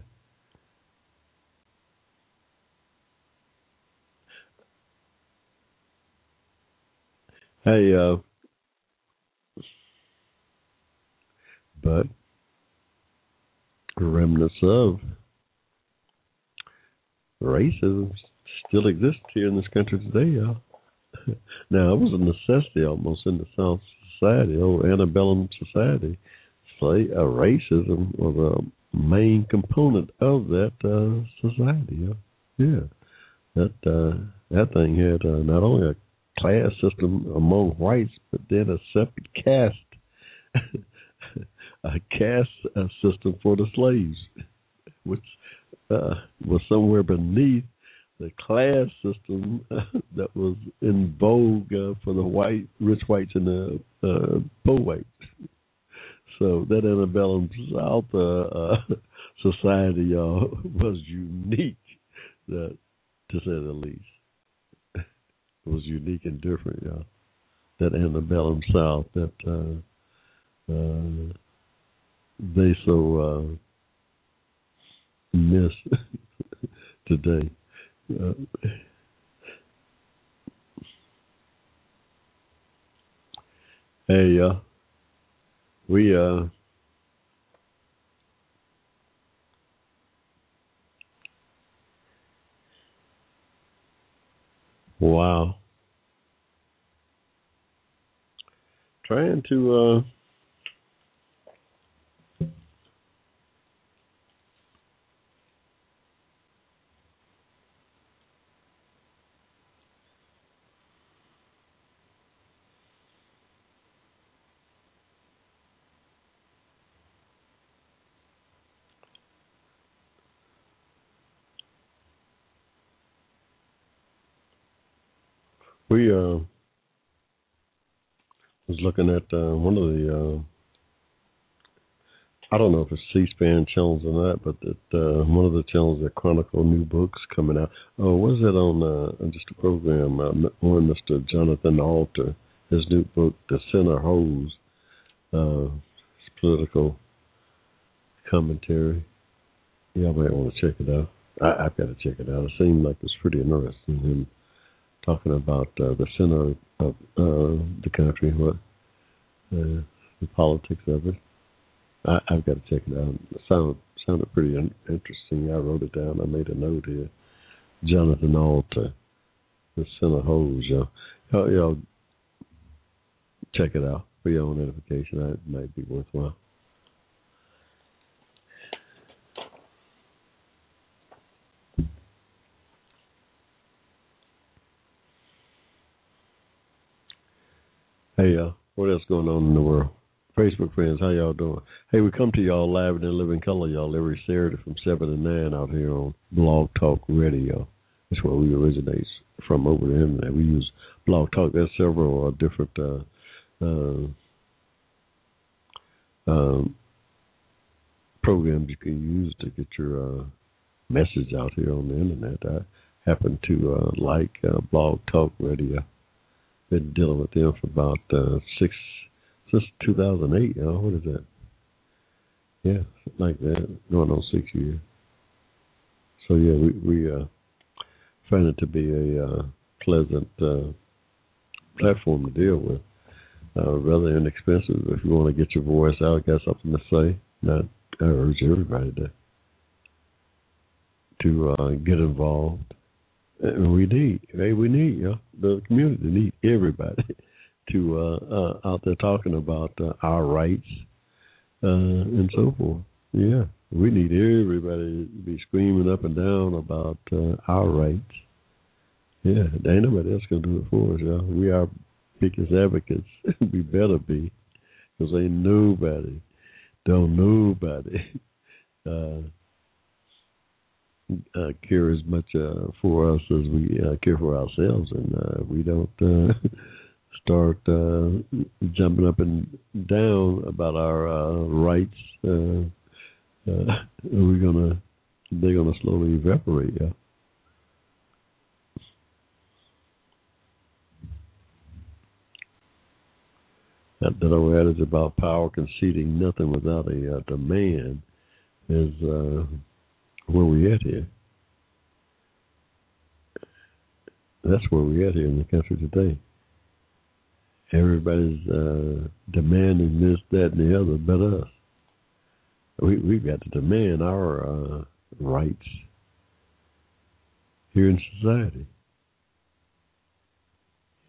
Hey, uh, but remnants of racism still exists here in this country today, y'all. now, it was a necessity almost in the South society, old antebellum society. Say, uh, racism was a main component of that uh, society. Yeah, that uh, that thing had uh, not only a class system among whites, but then a separate caste, a caste uh, system for the slaves, which uh, was somewhere beneath the class system that was in vogue uh, for the white, rich whites and the uh, poor whites. So that antebellum South uh, uh, society uh, was unique, that, to say the least. It was unique and different, y'all. That antebellum South that uh, uh, they so uh, miss today. Uh, hey, uh, we uh, wow, trying to uh we uh, was looking at uh, one of the. Uh, I don't know if it's C-SPAN channels or not, but that uh, one of the channels that chronicle new books coming out. Oh, was it on uh, just a program uh, on Mr. Jonathan Alter, his new book, The Center Holds, uh, political commentary. I might want to check it out. I, I've got to check it out. It seemed like it's pretty interesting. Him talking about uh, the center of uh, the country, what uh, the politics of it. I, I've got to check it out. It sounded sounded pretty un- interesting. I wrote it down. I made a note here. Jonathan Alter, the center holds. Y'all, y'all, y'all check it out for your own edification. That might be worthwhile. Hey, uh, what else going on in the world? Facebook friends, how y'all doing? Hey, we come to y'all live and in living color, y'all, every Saturday from 7 to 9 out here on Blog Talk Radio. That's where we originate from over the internet. We use Blog Talk. There's several uh, different uh, uh, um, programs you can use to get your uh, message out here on the internet. I happen to uh, like uh, Blog Talk Radio. Been dealing with them for about uh, six since 2008. You know, what is that? Yeah, like that, going on six years. So yeah, we we uh, find it to be a uh, pleasant uh, platform to deal with. Uh, rather inexpensive. If you want to get your voice out, got something to say, not I urge everybody to to uh, get involved. We need, hey, we need, you know, the community need everybody to uh, uh, out there talking about uh, our rights uh, and so forth. Yeah, we need everybody to be screaming up and down about uh, our rights. Yeah, ain't nobody else gonna do it for us, y'all. We are biggest advocates. we better be, because ain't nobody, don't nobody uh, uh, care as much uh, for us as we uh, care for ourselves, and uh, we don't uh, start uh, jumping up and down about our uh, rights. Uh, uh, we're gonna they're gonna slowly evaporate. Yeah. That, that old adage about power conceding nothing without a uh, demand is uh, where we at here. That's where we at here in the country today. Everybody's uh, demanding this, that, and the other, but us. We we've got to demand our uh, rights here in society.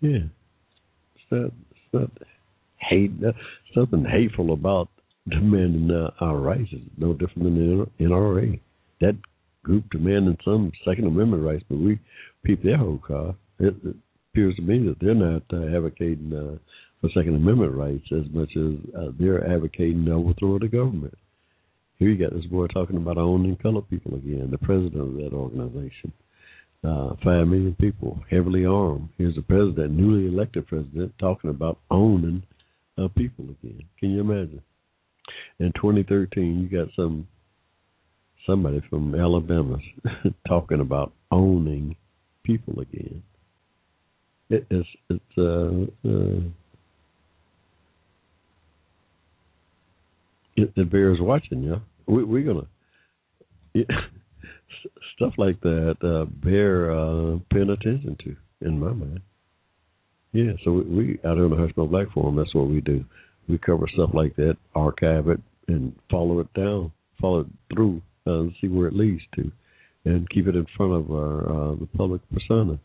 Yeah, it's not, it's not hate, something hateful about demanding uh, our rights. It's no different than the NRA. That group demanding some Second Amendment rights, but we peep their whole car. It, it appears to me that they're not uh, advocating uh, for Second Amendment rights as much as uh, they're advocating the overthrow of the government. Here you got this boy talking about owning colored people again, the president of that organization. Uh, five million people, heavily armed. Here's the president, newly elected president, talking about owning uh, people again. Can you imagine? In 2013, you got some somebody from Alabama talking about owning people again. It, it's it's uh, uh, it, it bears watching. Yeah, we, we're gonna yeah, stuff like that uh, bear uh, paying attention to in my mind. Yeah, so we, we out here on the Hushmo Black Forum, that's what we do. We cover stuff like that, archive it, and follow it down, follow it through, uh, see where it leads to, and keep it in front of our uh, the public persona.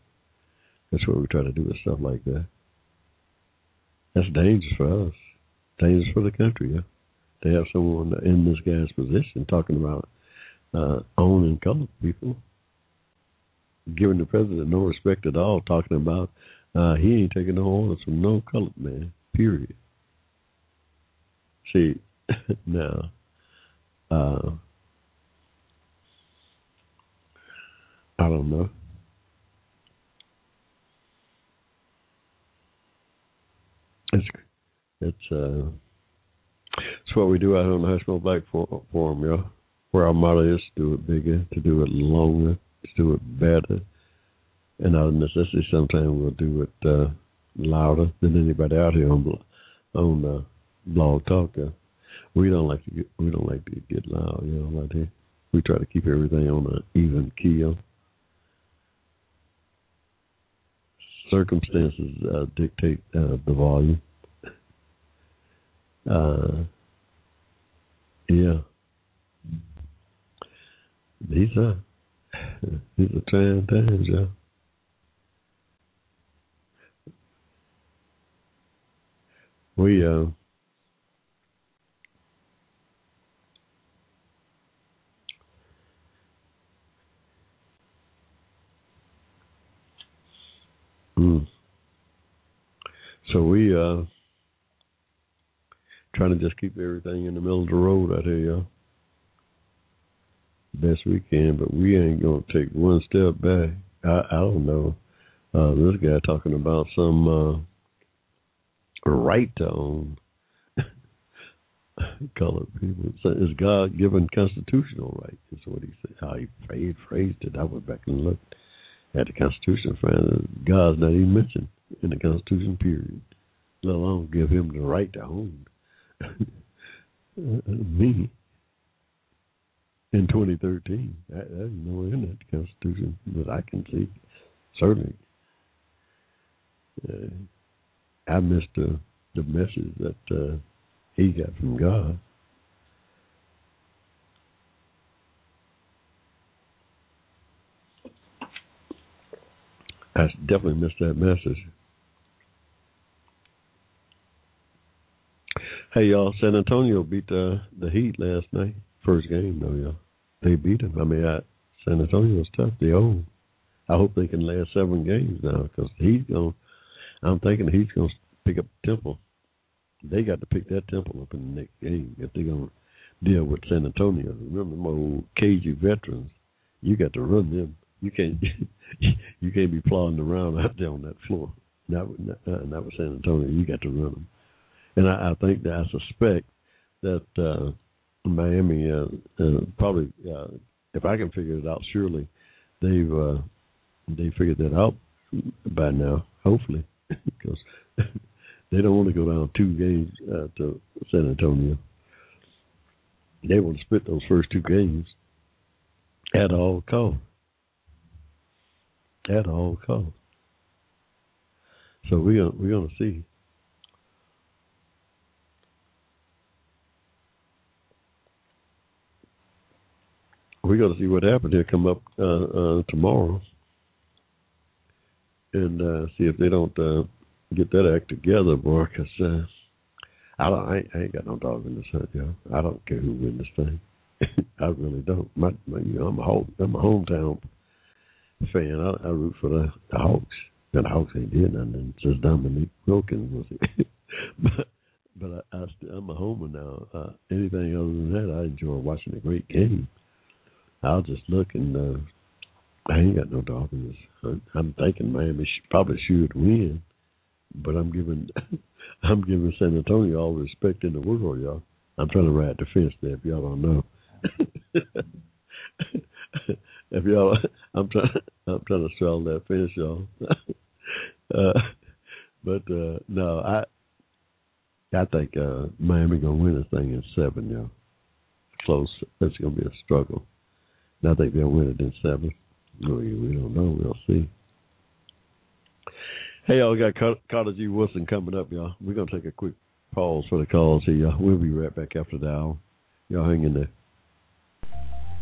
That's what we try to do with stuff like that. That's dangerous for us, dangerous for the country. Yeah, to have someone in this guy's position talking about uh, owning colored people, giving the president no respect at all, talking about uh, he ain't taking no orders from no colored man. Period. See, now, uh, I don't know. it's it's uh it's what we do out on the Hushmo Black Forum, you know, where our motto is to do it bigger, to do it longer, to do it better, and out of necessity, sometimes we'll do it uh, louder than anybody out here on on uh, Blog Talk. Uh, we don't like to get we don't like to get loud, you know, like that. We try to keep everything on an even keel. Circumstances uh, dictate uh, the volume. Uh, yeah. These are these are trying times, y'all. We uh mm. So we uh trying to just keep everything in the middle of the road out here, y'all. Best we can, but we ain't gonna take one step back. I, I don't know. Uh, this guy talking about some uh, right to own colored people. It's God given constitutional right. Is what he said. How he phrased, phrased it. I went back and looked at the Constitution. Found God's not even mentioned in the Constitution. Period. Let alone give him the right to own. me in 2013. That, nowhere in that Constitution that I can see. Certainly, uh, I missed the the message that uh, he got from God. I definitely missed that message. Hey y'all, San Antonio beat the the Heat last night. First game though, y'all. They beat them. I mean, I, San Antonio's tough. They old. I hope they can last seven games now because he's going. To, I'm thinking he's going to pick up Temple. They got to pick that Temple up in the next game if they're going to deal with San Antonio. Remember, my old cagey veterans. You got to run them. You can't. you can't be plodding around out there on that floor. Not, uh, with San Antonio. You got to run them and I, I think that I suspect that uh, Miami uh, uh, probably, uh, if I can figure it out, surely they've uh, they figured that out by now. Hopefully, because they don't want to go down two games uh, to San Antonio. They want to split those first two games at all costs. At all costs. So we're we're going to see We're going to see what happens here come up uh, uh, tomorrow, and uh, see if they don't uh, get that act together, boy. Because uh, I don't, I ain't, I ain't got no dog in this hunt, yo. I don't care who wins this thing. I really don't. My, my, you know, I'm a home, I'm a hometown fan. I, I root for the, the Hawks. And the Hawks ain't did nothing since Dominique Wilkins was it. but but I, I I'm a homer now. Uh, anything other than that, I enjoy watching a great game. I'll just look and uh, I ain't got no in this. I'm thinking Miami sh- probably should win, but I'm giving I'm giving San Antonio all the respect in the world, y'all. I'm trying to ride the fence there. If y'all don't know, if y'all, I'm trying I'm trying to straddle that fence, y'all. uh, but uh, no, I I think uh, Miami gonna win this thing in seven, y'all. Close. It's gonna be a struggle. I think they'll win it in seven. We, we don't know. We'll see. Hey, y'all we got Carter G. Woodson coming up, y'all. We're to take a quick pause for the calls here, y'all. We'll be right back after the hour. Y'all hang in there.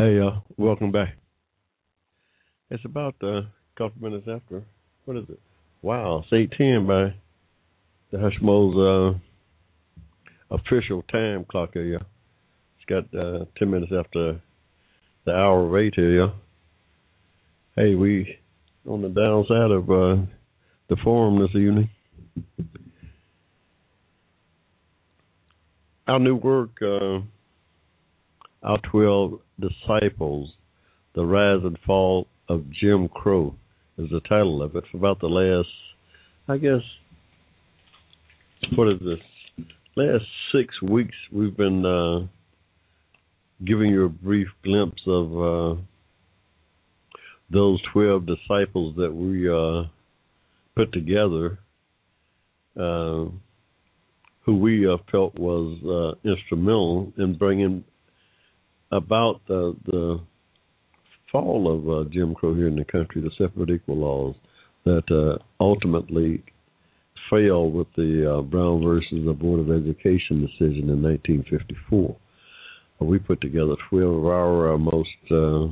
Hey, uh, welcome back. It's about uh, a couple minutes after. What is it? Wow, it's eight ten by the Hushmo's uh, official time clock here. It's got uh, ten minutes after the hour of eight here. Hey, we on the downside of uh, the forum this evening. Our new work. Uh, our 12 Disciples, The Rise and Fall of Jim Crow is the title of it. For about the last, I guess, what is this? Last six weeks, we've been uh, giving you a brief glimpse of uh, those 12 disciples that we uh, put together, uh, who we uh, felt was uh, instrumental in bringing about the the fall of uh, Jim Crow here in the country, the separate equal laws that uh, ultimately failed with the uh, Brown versus the Board of Education decision in 1954. Uh, we put together 12 of our uh, most uh,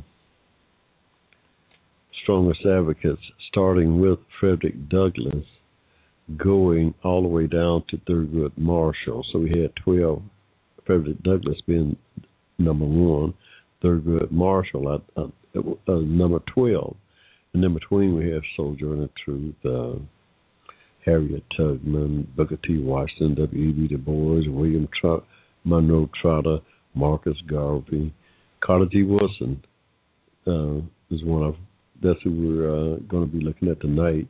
strongest advocates, starting with Frederick Douglass, going all the way down to Thurgood Marshall. So we had 12, Frederick Douglass being number one, Thurgood Marshall at, at, at uh, number 12. And in between, we have Sojourner Truth, uh, Harriet Tubman, Booker T. Washington, W.E.B. Du Bois, William Tr- Monroe Trotter, Marcus Garvey, Carter G. Woodson uh, is one of that's who we're uh, going to be looking at tonight.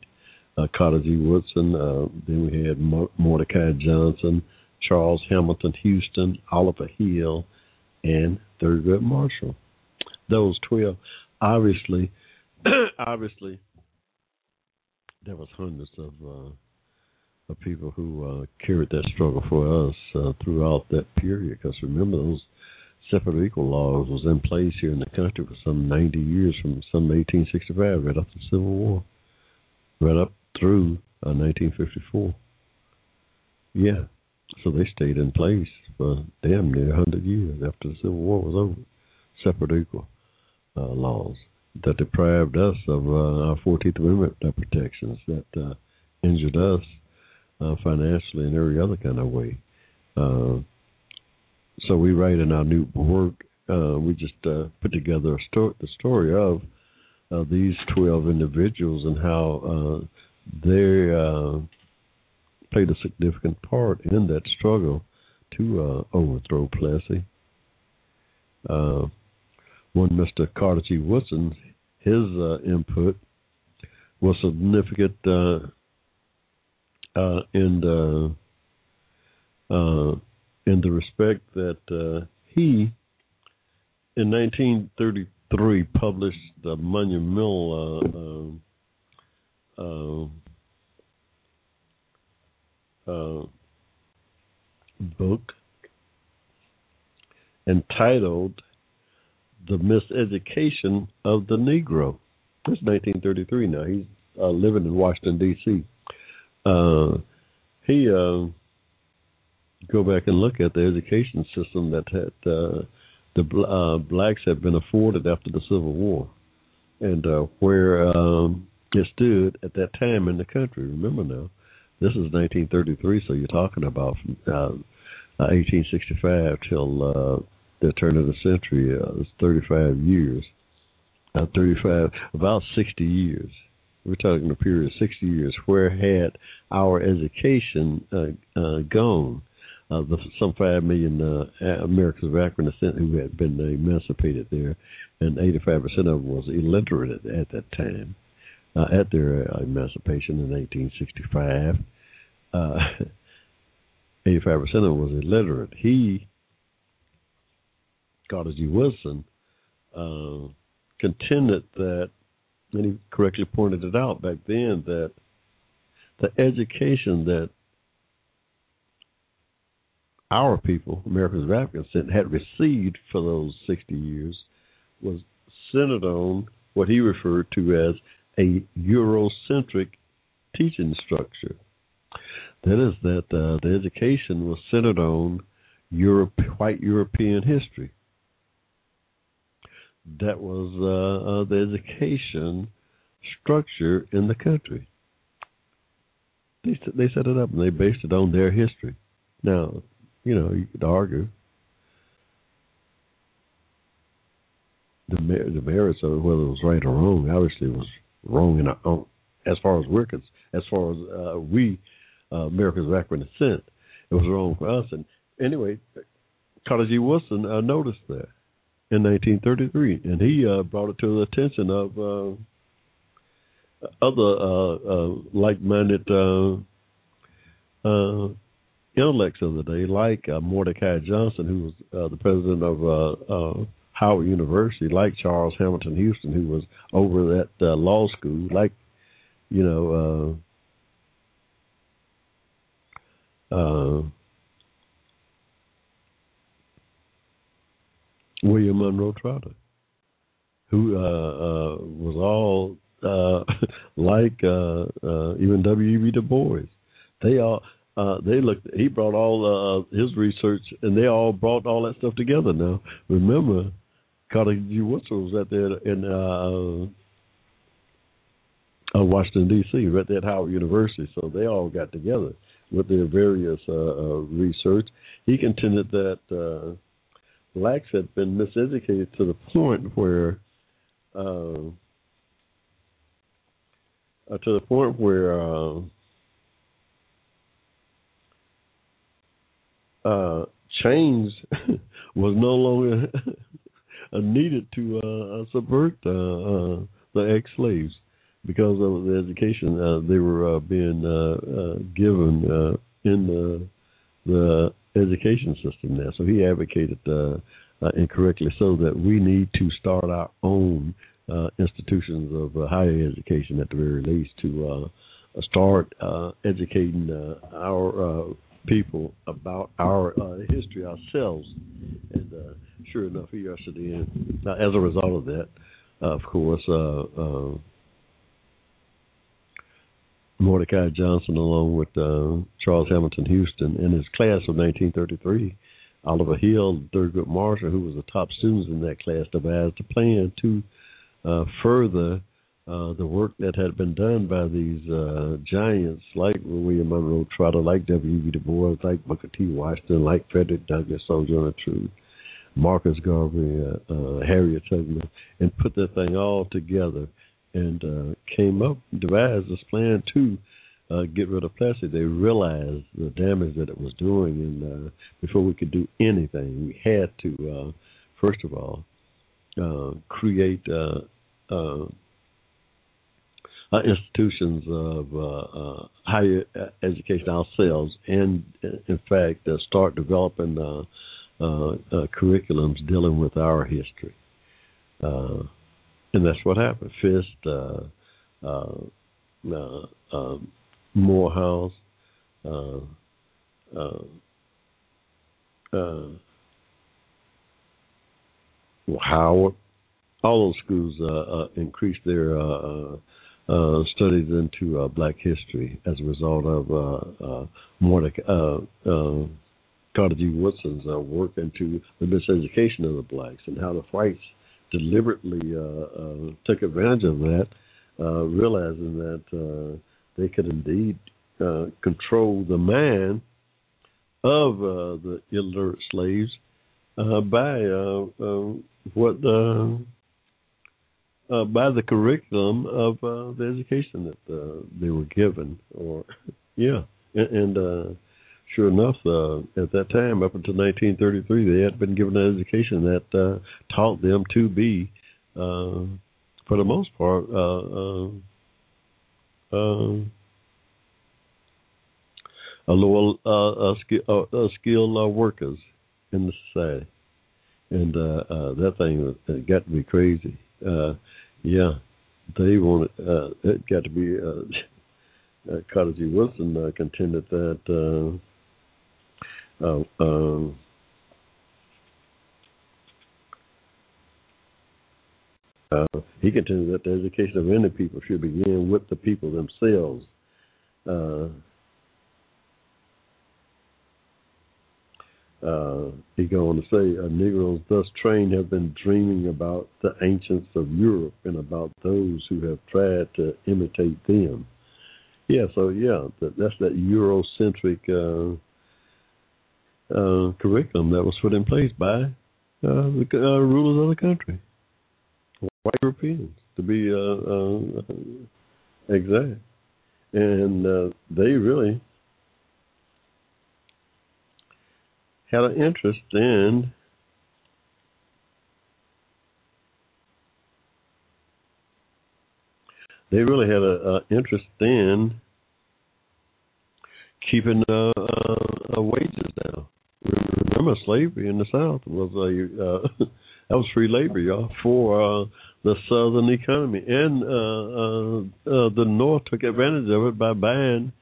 Uh, Carter G. Woodson. Uh, then we had Mordecai Johnson, Charles Hamilton Houston, Oliver Hill, and Thurgood Marshall. Those twelve, obviously, obviously, there was hundreds of uh, of people who uh, carried that struggle for us uh, throughout that period. Because remember, those separate equal laws was in place here in the country for some 90 years, from some 1865 right up to the Civil War, right up through uh, 1954. Yeah, so they stayed in place for damn near 100 years after the Civil War was over. Separate equal uh, laws that deprived us of uh, our 14th Amendment protections, that uh, injured us uh, financially and every other kind of way. Uh, so we write in our new work, uh, we just put together a sto- the story of these 12 individuals and how they played a significant part in that struggle to uh, overthrow Plessy. Uh, one Mr. Carter G. Woodson, his uh, input was significant uh, uh, in the uh, in the respect that he, in 1933, published the Monumental uh, book entitled The Miseducation of the Negro. It's 1933 now. He's uh, living in Washington, D.C. Uh, he uh, go back and look at the education system that had uh, the uh, blacks had been afforded after the Civil War, and uh, where um, it stood at that time in the country. Remember now, this is 1933, so you're talking about from uh, 1865 till uh, the turn of the century. Uh, it's 35 years. Uh, 35, about 60 years. We're talking a period of 60 years. Where had our education uh, uh, gone? Uh, the, some five million uh, Americans of African descent who had been emancipated there, and 85% of them was illiterate at, at that time uh, at their emancipation in 1865. Uh, 85% of them was illiterate. He, Carter G. Woodson, uh, contended that, and he correctly pointed it out back then, that the education that our people, Americans of African descent, had received for those 60 years was centered on what he referred to as a Eurocentric teaching structure. That is, that uh, the education was centered on Europe, white European history. that was uh, uh, the education structure in the country. They they set it up and they based it on their history. Now, you know, you could argue the the merits of whether it was right or wrong. Obviously, was wrong in our, own, as far as we're. As far as uh, we uh, Americans in the it was wrong for us. And anyway, Carter G. Woodson uh, noticed that in 1933, and he uh, brought it to the attention of uh, other uh, uh, like-minded uh, uh, intellects of the day, like Mordecai Johnson, who was the president of uh, uh, Howard University, like Charles Hamilton Houston, who was over at uh, law school, like you know. Uh, uh, William Monroe Trotter, who uh, uh, was all uh, like uh, even W. E. B. Du Bois. They all uh, they looked. He brought all uh, his research, and they all brought all that stuff together. Now, remember, Carter G. Was out there in uh, uh, Washington D.C. right there at Howard University, so they all got together with their various uh, uh, research. He contended that uh, blacks had been miseducated to the point where. Uh, to the point where uh, chains was no longer needed to uh, subvert uh, the ex-slaves because of the education uh, they were being given in the, the education system there. So he advocated incorrectly so that we need to start our own uh, institutions of uh, higher education at the very least to uh, start uh, educating uh, our uh, people about our uh, history ourselves. And uh, sure enough, he ushered in. Now, as a result of that, uh, of course, Mordecai Johnson, along with Charles Hamilton Houston, in his class of 1933. Oliver Hill, Thurgood Marshall, who was the top students in that class, devised a plan to uh, further uh, the work that had been done by these uh, giants like William Monroe Trotter, like W.E.B. Du Bois, like Booker T. Washington, like Frederick Douglass, Sojourner Truth, Marcus Garvey, uh, uh, Harriet Tubman, and put that thing all together and uh, came up, devised this plan to uh, get rid of plastic. They realized the damage that it was doing, and uh, before we could do anything, we had to, uh, first of all, uh, create uh, uh, Uh, institutions of uh, uh, higher education ourselves, and in fact, start developing curriculums dealing with our history. and that's what happened. Fisk, um, Morehouse, uh, uh, uh, Howard, all those schools uh, uh, increased their uh, studies into uh, Black history as a result of uh, uh, Mordecai, uh, Carter G. Woodson's work into the miseducation of the blacks and how the whites deliberately took advantage of that, realizing that uh, they could indeed uh, control the mind of the illiterate slaves uh, by what uh, by the curriculum of the education that they were given, or yeah, and, and sure enough, at that time, up until 1933, they had been given an education that taught them to be, for the most part, a lower uh, uh, skill, uh, skilled uh, workers in the society, and uh, uh, that thing uh, got to be crazy. Uh, yeah, they wanted uh, it got to be. Uh, uh. Woodson uh, contended that. Uh, uh, um, Uh, he contended that the education of any people should begin with the people themselves. Uh, Uh, he go on to say, Negroes thus trained have been dreaming about the ancients of Europe and about those who have tried to imitate them. Yeah, so yeah, that, that's that Eurocentric uh, uh, curriculum that was put in place by uh, the uh, rulers of the country, white Europeans, to be exact, and they really had an interest in they really had a, a interest in keeping uh, uh, wages down. Remember, slavery in the South was a uh, that was free labor, y'all, for uh, the Southern economy, and uh, uh, uh, the North took advantage of it by buying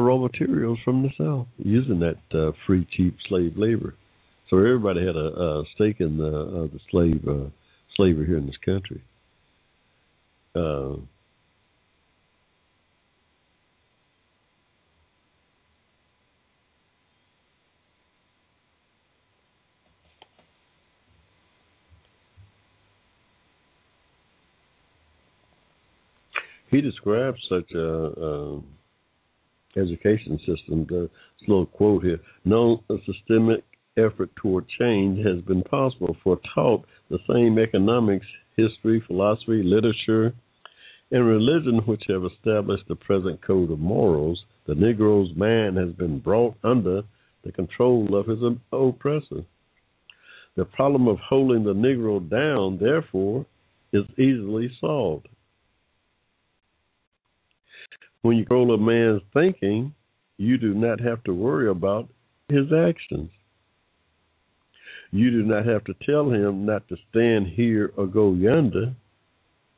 raw materials from the South using that uh, free, cheap slave labor. So everybody had a, a stake in the, uh, the slave uh, slavery here in this country. Uh, he describes such a, a education system. The little quote here: "No systemic effort toward change has been possible, for taught the same economics, history, philosophy, literature, and religion which have established the present code of morals, the Negro's man has been brought under the control of his oppressor. The problem of holding the Negro down, therefore, is easily solved. When you control a man's thinking, you do not have to worry about his actions. You do not have to tell him not to stand here or go yonder.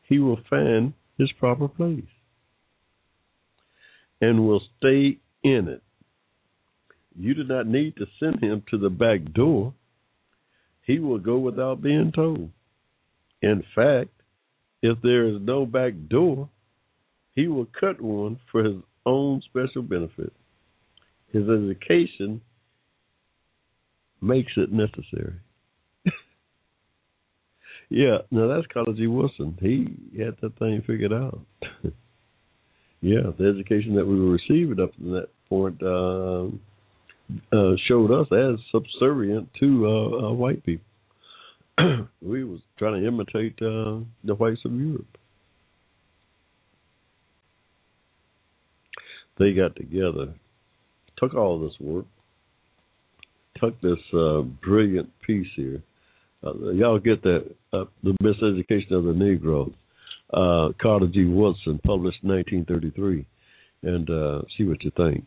He will find his proper place and will stay in it. You do not need to send him to the back door. He will go without being told. In fact, if there is no back door, he will cut one for his own special benefit. His education makes it necessary. yeah, now that's Carter G. Woodson. He had that thing figured out. yeah, the education that we were receiving up to that point uh, uh, showed us as subservient to uh, uh white people. we was trying to imitate uh, the whites of Europe. They got together, took all this work, took this uh, brilliant piece here. Uh, y'all get that uh, the miseducation of the Negro, uh, Carter G. Woodson, published in 1933, and uh, see what you think.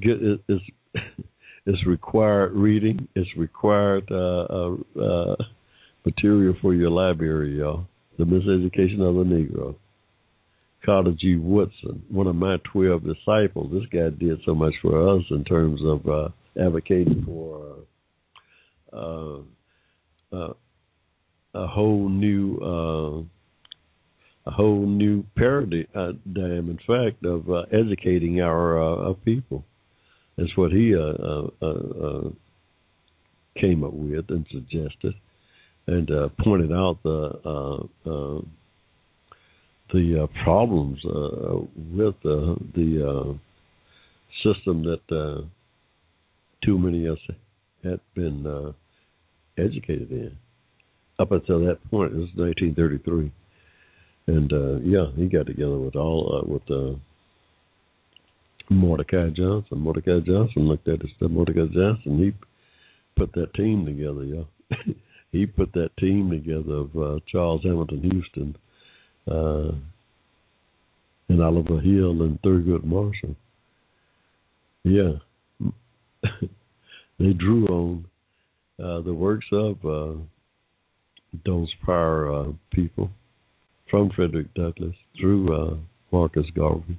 Get it, it's it's required reading. It's required uh, uh, material for your library, y'all. The miseducation of the Negro. Carter G. Woodson, one of my 12 disciples. This guy did so much for us in terms of uh, advocating for uh, uh, a whole new uh, a whole new paradigm, in fact, of uh, educating our, uh, our people. That's what he came up with and suggested, and pointed out the the uh, problems uh, with uh, the uh, system that uh, too many of us had been uh, educated in. Up until that point, it was 1933, and yeah, he got together with all with Mordecai Johnson. Mordecai Johnson looked at it. Said Mordecai Johnson. He put that team together. Yeah, he put that team together of Charles Hamilton Houston uh, and Oliver Hill and Thurgood Marshall. Yeah, they drew on uh, the works of uh, those prior uh, people, from Frederick Douglass through uh, Marcus Garvey,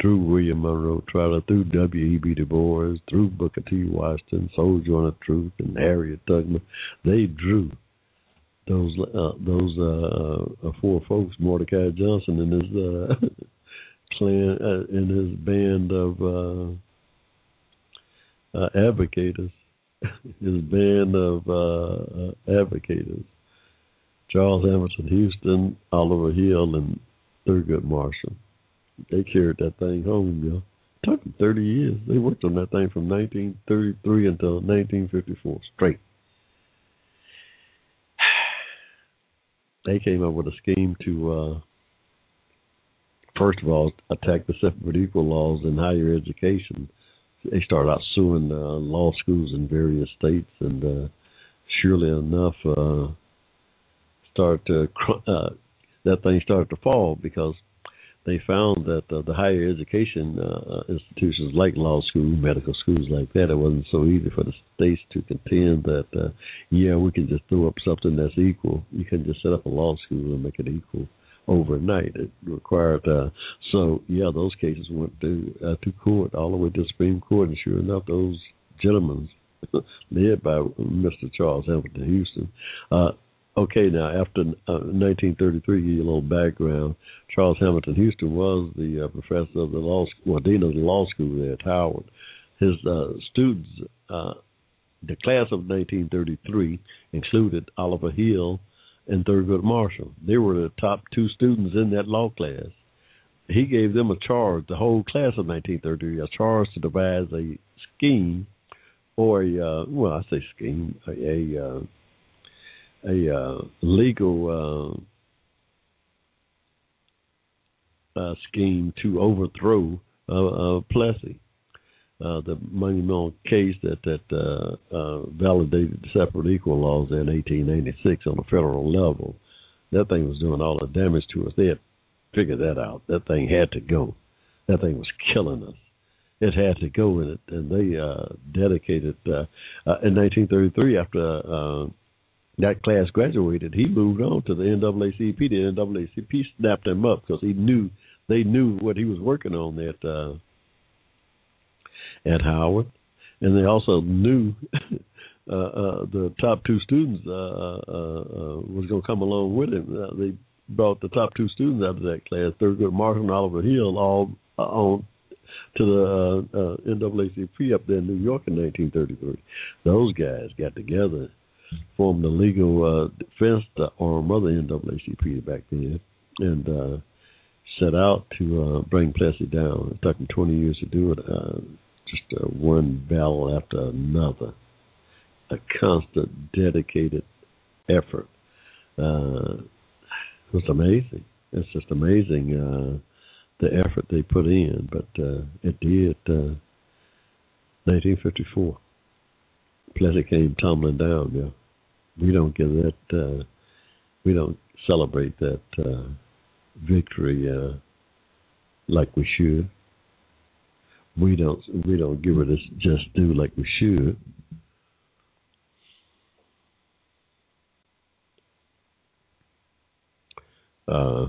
through William Monroe Trotter, through W. E. B. Du Bois, through Booker T. Washington, Sojourner Truth, and Harriet Tubman. They drew those uh, those uh, uh, four folks, Mordecai Johnson and his uh, clan uh, and his band of uh, uh, advocates, his band of uh, advocates, Charles Hamilton Houston, Oliver Hill, and Thurgood Marshall. They carried that thing home, yo. It took them 30 years. They worked on that thing from 1933 until 1954, straight. They came up with a scheme to, uh, first of all, attack the separate but equal laws in higher education. They started out suing uh, law schools in various states, and uh, surely enough, uh, started to uh, that thing started to fall because they found that uh, the higher education uh, institutions like law school, medical schools like that, it wasn't so easy for the states to contend that, uh, yeah, we can just throw up something that's equal. You can just set up a law school and make it equal overnight. It required uh, so yeah, those cases went to uh, to court all the way to the Supreme Court, and sure enough, those gentlemen, led by Mr. Charles Hamilton Houston. Uh, okay, now after uh, 1933, give you a little background. Charles Hamilton Houston was the uh, professor of the law, school, well, dean of the law school there at Howard. His uh, students, uh, the class of 1933, included Oliver Hill and Thurgood Marshall. They were the top two students in that law class. He gave them a charge, the whole class of 1933, a charge to devise a scheme or a, uh, well, I say scheme, a, a, uh, a uh, legal uh, uh, scheme to overthrow uh, uh, Plessy the Mill case that that validated the separate equal laws in 1886 on a federal level. That thing was doing all the damage to us. They had figured that out. That thing had to go. That thing was killing us. It had to go, and it and they uh, dedicated uh, uh, in 1933 after. That class graduated, he moved on to the NAACP. The NAACP snapped him up because he knew they knew what he was working on. at uh, at Howard, and they also knew uh, uh, the top two students uh, uh, uh, was going to come along with him. They brought the top two students out of that class, Thurgood Marshall and Oliver Hill, all on to the NAACP up there in New York in 1933. Those guys got together, formed the legal uh, defense arm of the NAACP back then, and uh, set out to uh, bring Plessy down. It took them 20 years to do it. Uh, just uh, one battle after another, a constant, dedicated effort. Uh, it was amazing. It's just amazing uh, the effort they put in, but uh, it did. Uh, 1954, Plessy came tumbling down. Yeah, we don't give that. Uh, we don't celebrate that uh, victory uh, like we should we don't we don't give it its just due like we should. Uh,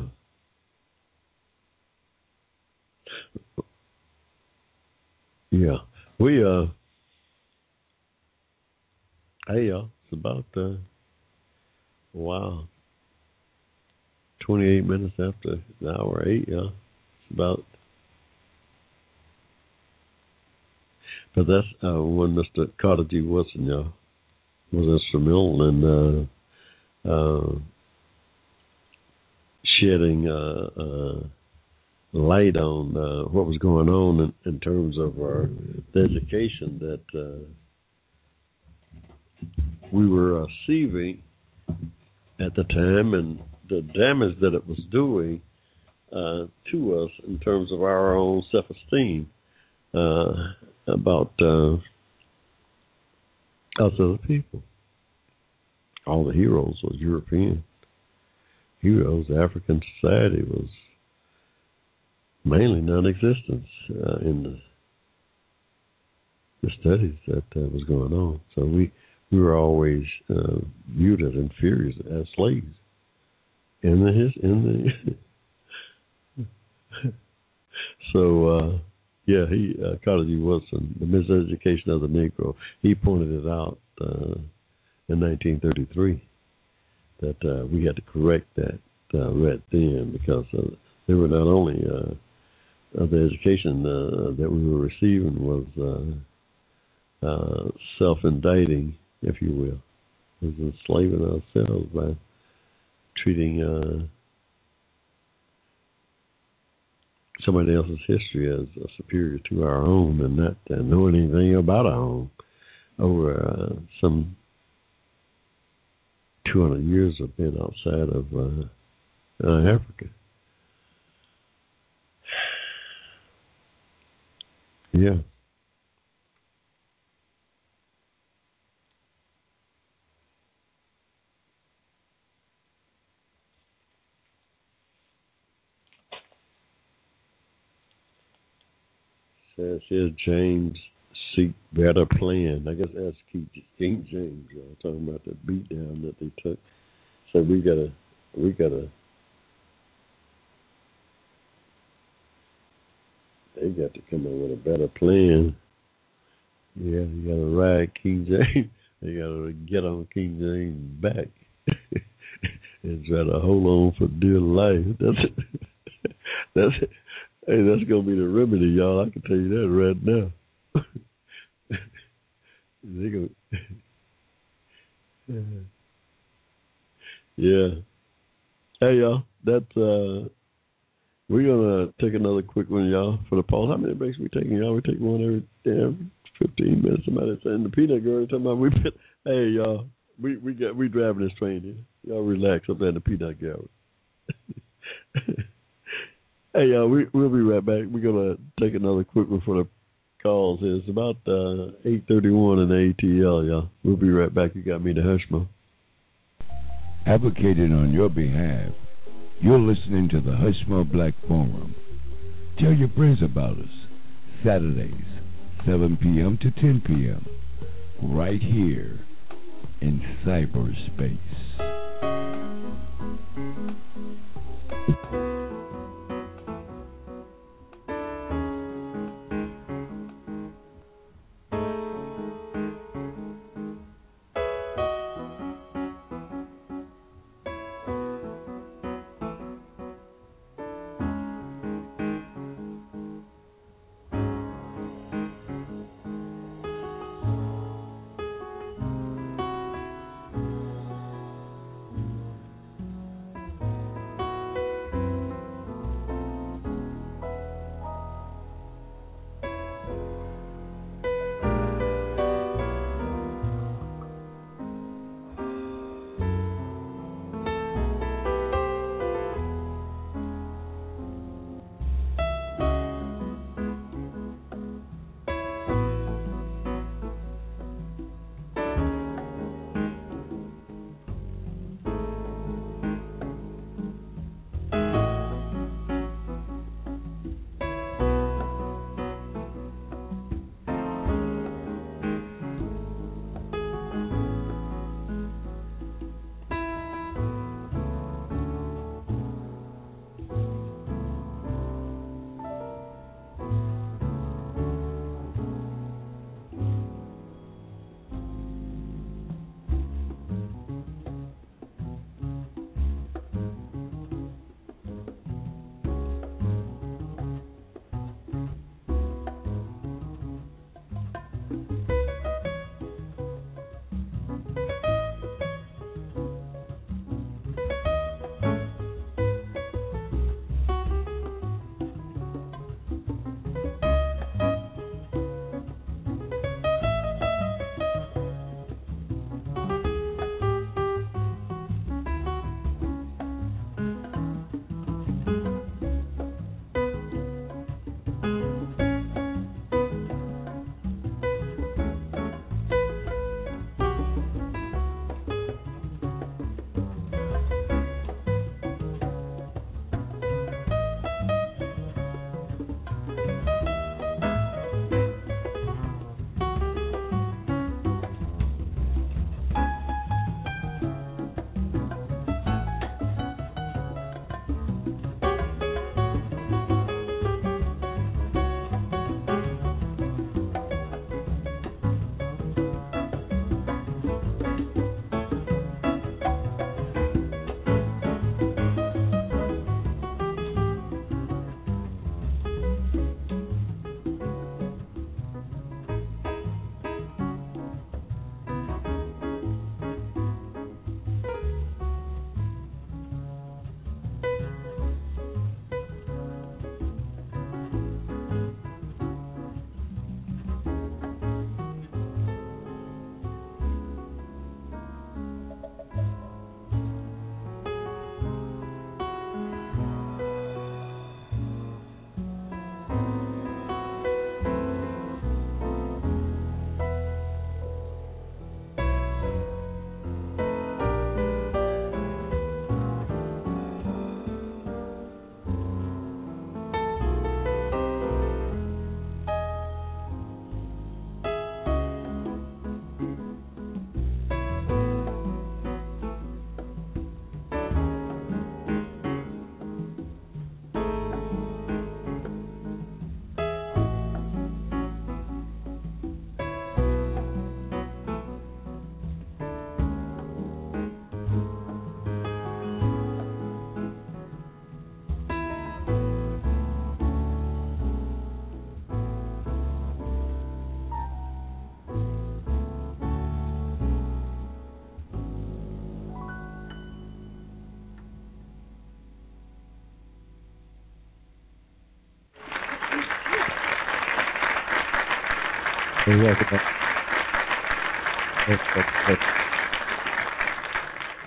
yeah, we uh, hey y'all, it's about uh, wow, twenty eight minutes after an hour eight, y'all. It's about But that's uh, when Mr. Carter G. You know, was instrumental in uh, uh, shedding uh, uh, light on uh, what was going on in, in, terms of our the education that we were receiving at the time and the damage that it was doing to us in terms of our own self-esteem. Uh, about uh, us as people. All the heroes was European heroes. African society was mainly non-existent uh, in the, the studies that uh, was going on. So we we were always uh, viewed as inferior as slaves in the in the so uh, yeah, he uh, Carter G. Woodson, the miseducation of the Negro. He pointed it out uh, in 1933 that uh, we had to correct that uh, right then because uh, they were not only uh, the education that we were receiving was self-indicting, if you will, is enslaving ourselves by treating uh, somebody else's history as superior to our own and not uh, knowing anything about our own over uh, some 200 years of being outside of uh, uh, Africa. Yeah. Says here James seek better plan. I guess that's King James uh, talking about the beat down that they took. So we gotta we gotta they got to come up with a better plan. Yeah, you gotta ride King James. You gotta get on King James back and try to hold on for dear life. That's it. That's it. Hey, that's gonna be the remedy, y'all. I can tell you that right now. they go. yeah. Hey, y'all. That's uh. We're gonna take another quick one, y'all, for the pause. How many breaks we taking, y'all? We take one every damn fifteen minutes. Somebody saying the peanut girl talking about we. Hey, y'all. We we got we driving this train here. Y'all relax up there in the peanut gallery. Hey, y'all, we, we'll be right back. We're to take another quick one for the calls. It's about uh, 8.31 in the ATL, y'all. We'll be right back. You got me to Hushmo. Advocating on your behalf, you're listening to the Hushmo Black Forum. Tell your friends about us. Saturdays, 7 p.m. to 10 p.m. Right here in cyberspace.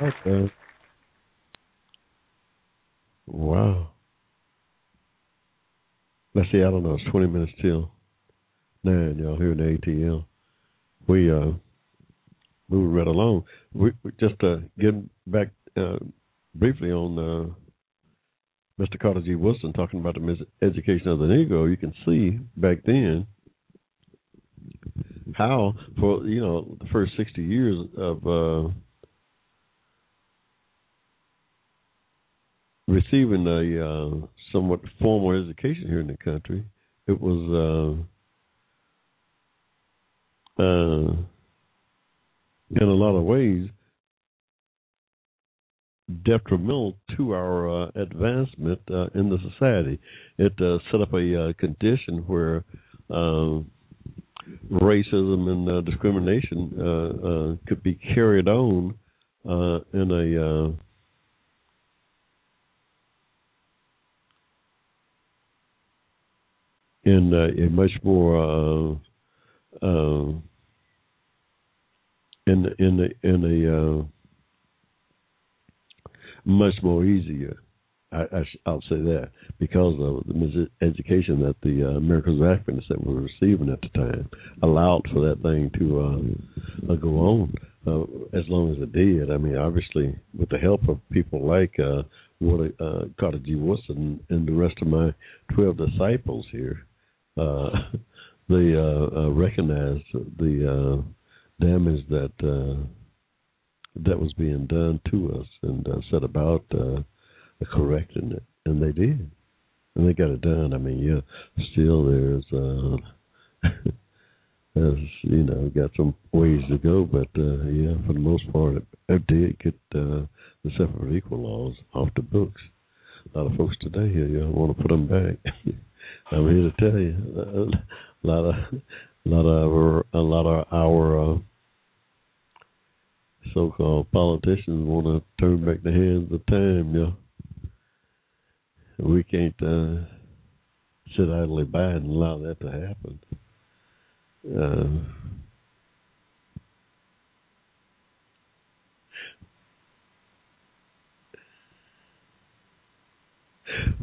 Okay. Wow. Let's see, I don't know, it's 20 minutes till 9, y'all, here in the ATL. We, uh, right along. We, we just, uh, getting back, uh, briefly on, uh, Mr. Carter G. Woodson talking about the education of the Negro. You can see back then how, for, you know, the first 60 years of, uh, receiving a uh, somewhat formal education here in the country, it was uh, uh, in a lot of ways detrimental to our uh, advancement uh, in the society. It uh, set up a uh, condition where um, racism and discrimination could be carried on in a in uh, a much more uh, uh, in in a, in a uh, much more easier. I, will say that because of the education that the uh, Americans of that we were receiving at the time allowed for that thing to uh, uh, go on uh, as long as it did. I mean, obviously, with the help of people like uh, Willie, uh, Carter G. Woodson and the rest of my twelve disciples here, uh, they uh, uh, recognized the uh, damage that uh, that was being done to us and uh, set about uh, correcting it, and they did, and they got it done. I mean, yeah, still there's. Uh, as you know, got some ways to go, but uh, yeah, for the most part, it, it did get uh, the separate equal laws off the books. A lot of folks today here, you want to put them back. I'm here to tell you a lot of a lot of our a lot of our uh, so-called politicians want to turn back the hands of time. You know, we can't uh, sit idly by and allow that to happen. Uh,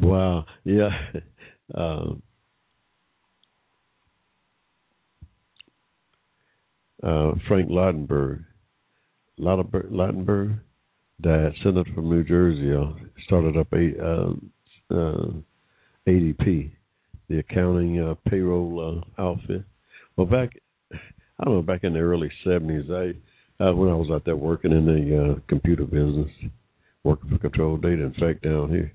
wow. Yeah. Um, uh, Frank Lautenberg. Lautenberg died, senator from New Jersey, uh, started up a uh, ADP, the accounting uh, payroll uh, outfit. Well, back I don't know, back in the early '70s, I uh, when I was out there working in the uh, computer business, working for Control Data. In fact, down here,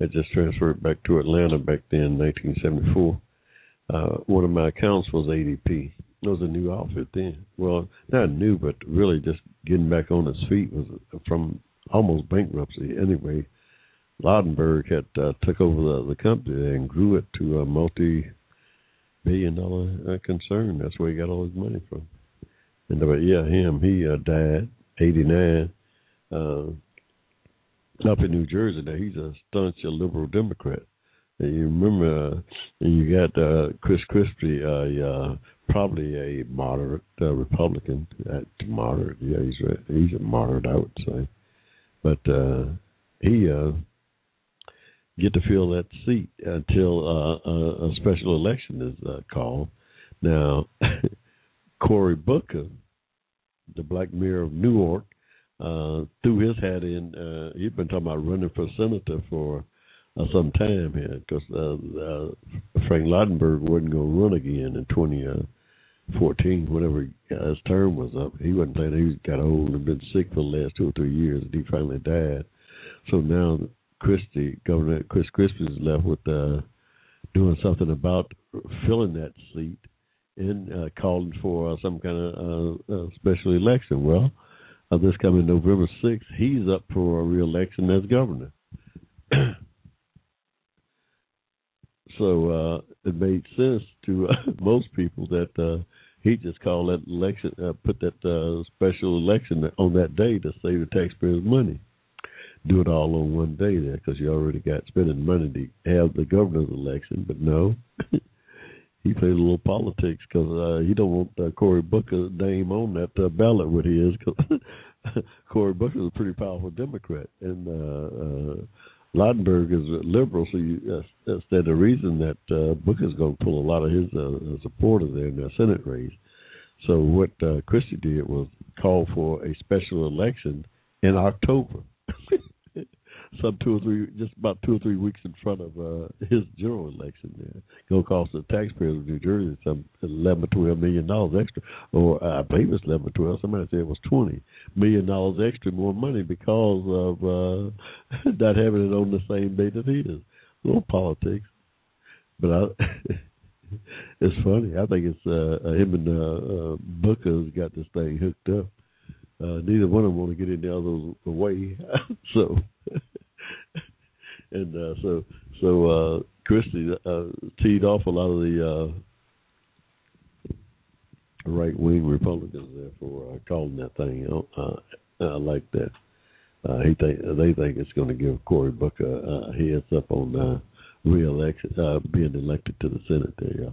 I just transferred back to Atlanta back then, 1974. Uh, one of my accounts was ADP. It was a new outfit then. Well, not new, but really just getting back on its feet was from almost bankruptcy. Anyway, Lautenberg had uh, took over the, the company and grew it to a multi-billion dollar uh, concern. That's where he got all his money from. And but yeah, him he uh, died 89. Uh, up in New Jersey now he's a staunch liberal Democrat. And you remember, uh, you got uh, Chris Christie, uh, uh, probably a moderate uh, Republican. At moderate, yeah, he's he's a moderate, I would say. But uh, he uh, get to fill that seat until uh, a, a special election is uh, called. Now, Cory Booker, the Black Mayor of Newark, uh, threw his hat in. Uh, he'd been talking about running for senator for uh, some time here because uh, uh, Frank Lautenberg wasn't going to run again in 2014, whenever his term was up. He wasn't saying he got old and been sick for the last two or three years, and he finally died. So now Christie, Governor Chris Christie, is left with uh, doing something about filling that seat and uh, calling for uh, some kind of uh, uh, special election. Well, of this coming November 6th, he's up for a reelection as governor. so uh, it made sense to uh, most people that uh, he just called that election, uh, put that uh, special election on that day to save the taxpayers' money. Do it all on one day there because you already got spending money to have the governor's election, but no. he played a little politics because uh, he don't want uh, Cory Booker's name on that uh, ballot with his. Cause Cory Booker is a pretty powerful Democrat, and uh, uh, Lautenberg is a liberal. So you, that's, that's the reason that uh, Booker's going to pull a lot of his uh, supporters there in the Senate race. So what uh, Christie did was call for a special election in October. some two or three, just about two or three weeks in front of uh, his general election. There, going to cost the taxpayers of New Jersey some eleven or twelve million dollars extra, or uh, I believe it's eleven or twelve. Somebody said it was twenty million dollars extra more money because of uh, not having it on the same day that he is. A little politics, but I. it's funny. I think it's uh, uh him and uh, uh, Booker's got this thing hooked up. Uh, neither one of them want to get in the other's way, so and uh, so so uh, Christie uh, teed off a lot of the uh, right wing Republicans there for uh, calling that thing. Uh, I like that. Uh, he think they think it's going to give Cory Booker a uh, heads up on uh, re-election, uh, being elected to the Senate. There,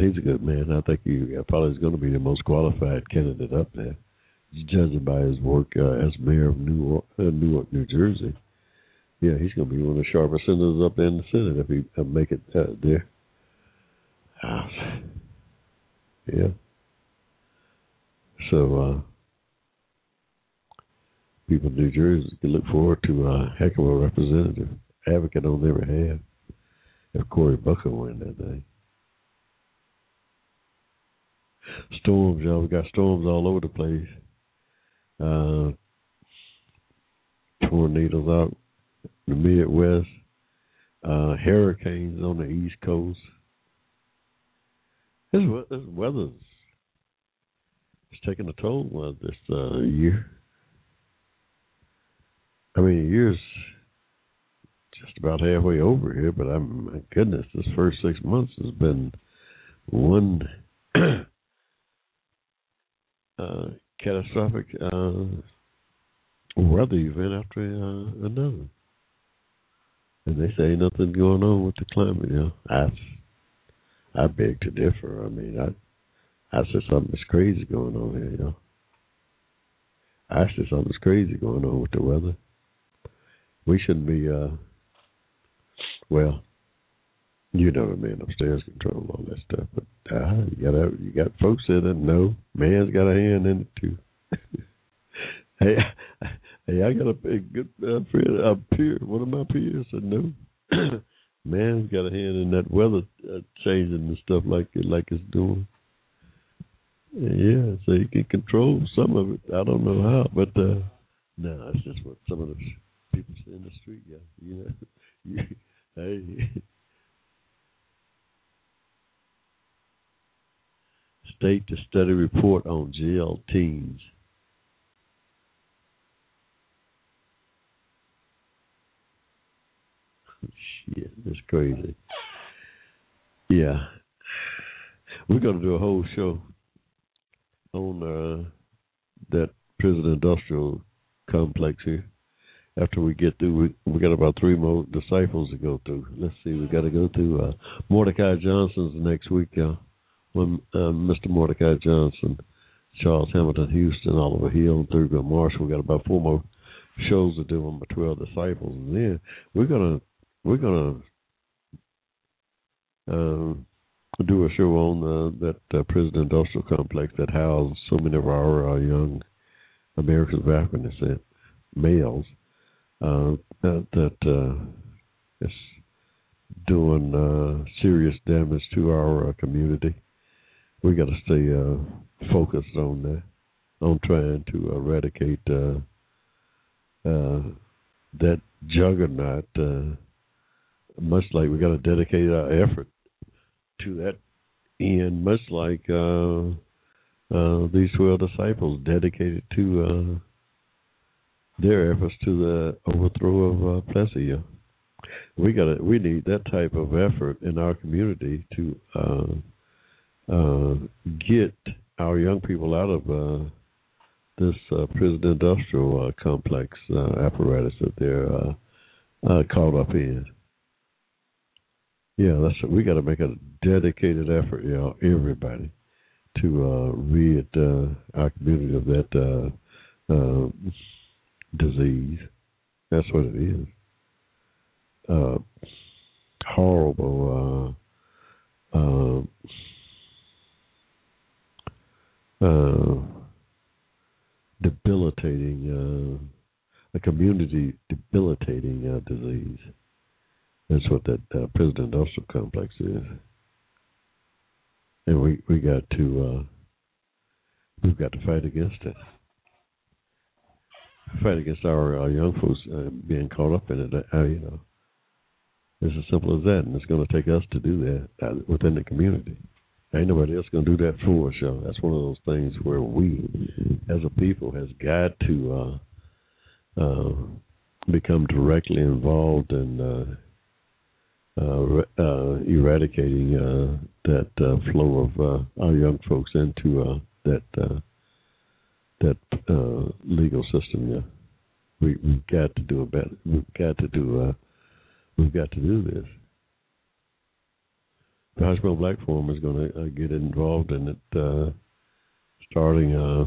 he's a good man. I think he uh, probably is going to be the most qualified candidate up there, judging by his work uh, as mayor of Newark, uh, Newark, New Jersey. Yeah, he's going to be one of the sharpest senators up in the Senate if he uh, make it uh, there. Uh, yeah. So uh, people in New Jersey can look forward to a heck of a representative, advocate on their behalf if Cory Booker win that day. Storms, y'all. We got storms all over the place. Uh, tornadoes out the Midwest, uh, hurricanes on the East Coast. This, this weather's it's taking a toll this uh, year. I mean, year's just about halfway over here, but I'm my goodness, this first six months has been one uh, catastrophic uh, weather event after uh, another. And they say nothing going on with the climate. You know, I I beg to differ. I mean, I I said something's crazy going on here. You know, I said something's crazy going on with the weather. We shouldn't be. uh Well, you know the man upstairs control all that stuff, but uh, you got you got folks that know man's got a hand in it too. hey, Hey, I got a, a good uh, friend, a peer, one of my peers said no. Man's got a hand in that weather uh, changing and stuff like it, like it's doing. Yeah, so you can control some of it. I don't know how, but uh no, it's just what some of the people say in the street. Yeah, you know, hey. State to study report on teens. Shit, that's crazy. Yeah. We're going to do a whole show on uh, that prison industrial complex here. After we get through, we, we got about three more disciples to go through. Let's see, we got to go through uh, Mordecai Johnson's next week, y'all. When uh, Mr. Mordecai Johnson, Charles Hamilton, Houston, Oliver Hill, and Thurgood Marshall. We got about four more shows to do on the twelve disciples, and then we're gonna we're gonna uh, do a show on uh, that uh, prison industrial complex that housed so many of our uh, young Americans of African descent, males, uh, that, uh, is doing uh, serious damage to our uh, community. We got to stay uh, focused on that, on trying to eradicate uh, uh, that juggernaut. Uh, much like we got to dedicate our effort to that end, much like these twelve disciples dedicated to their efforts to the overthrow of uh, Plessy. We got we need that type of effort in our community to uh, uh, get our young people out of uh, this uh, prison industrial uh, complex uh, apparatus that they're uh, uh, caught up in. Yeah, that's we got to make a dedicated effort, you know, everybody, to rid our community of that disease. That's what it is. Horrible. Uh, uh, uh, debilitating, uh, a community debilitating uh, disease. That's what that uh, prison industrial complex is, and we we got to uh, we've got to fight against it. Fight against our, our young folks uh, being caught up in it. Uh, you know, it's as simple as that, and it's going to take us to do that uh, within the community. Ain't nobody else gonna do that for us, y'all. That's one of those things where we, as a people, has got to uh, uh, become directly involved in uh, uh, uh, eradicating that flow of our young folks into that that legal system. Yeah, we we've got to do a better. We've got to do. We've got to do this the Hushmo Black Forum is going to uh, get involved in it uh, starting uh,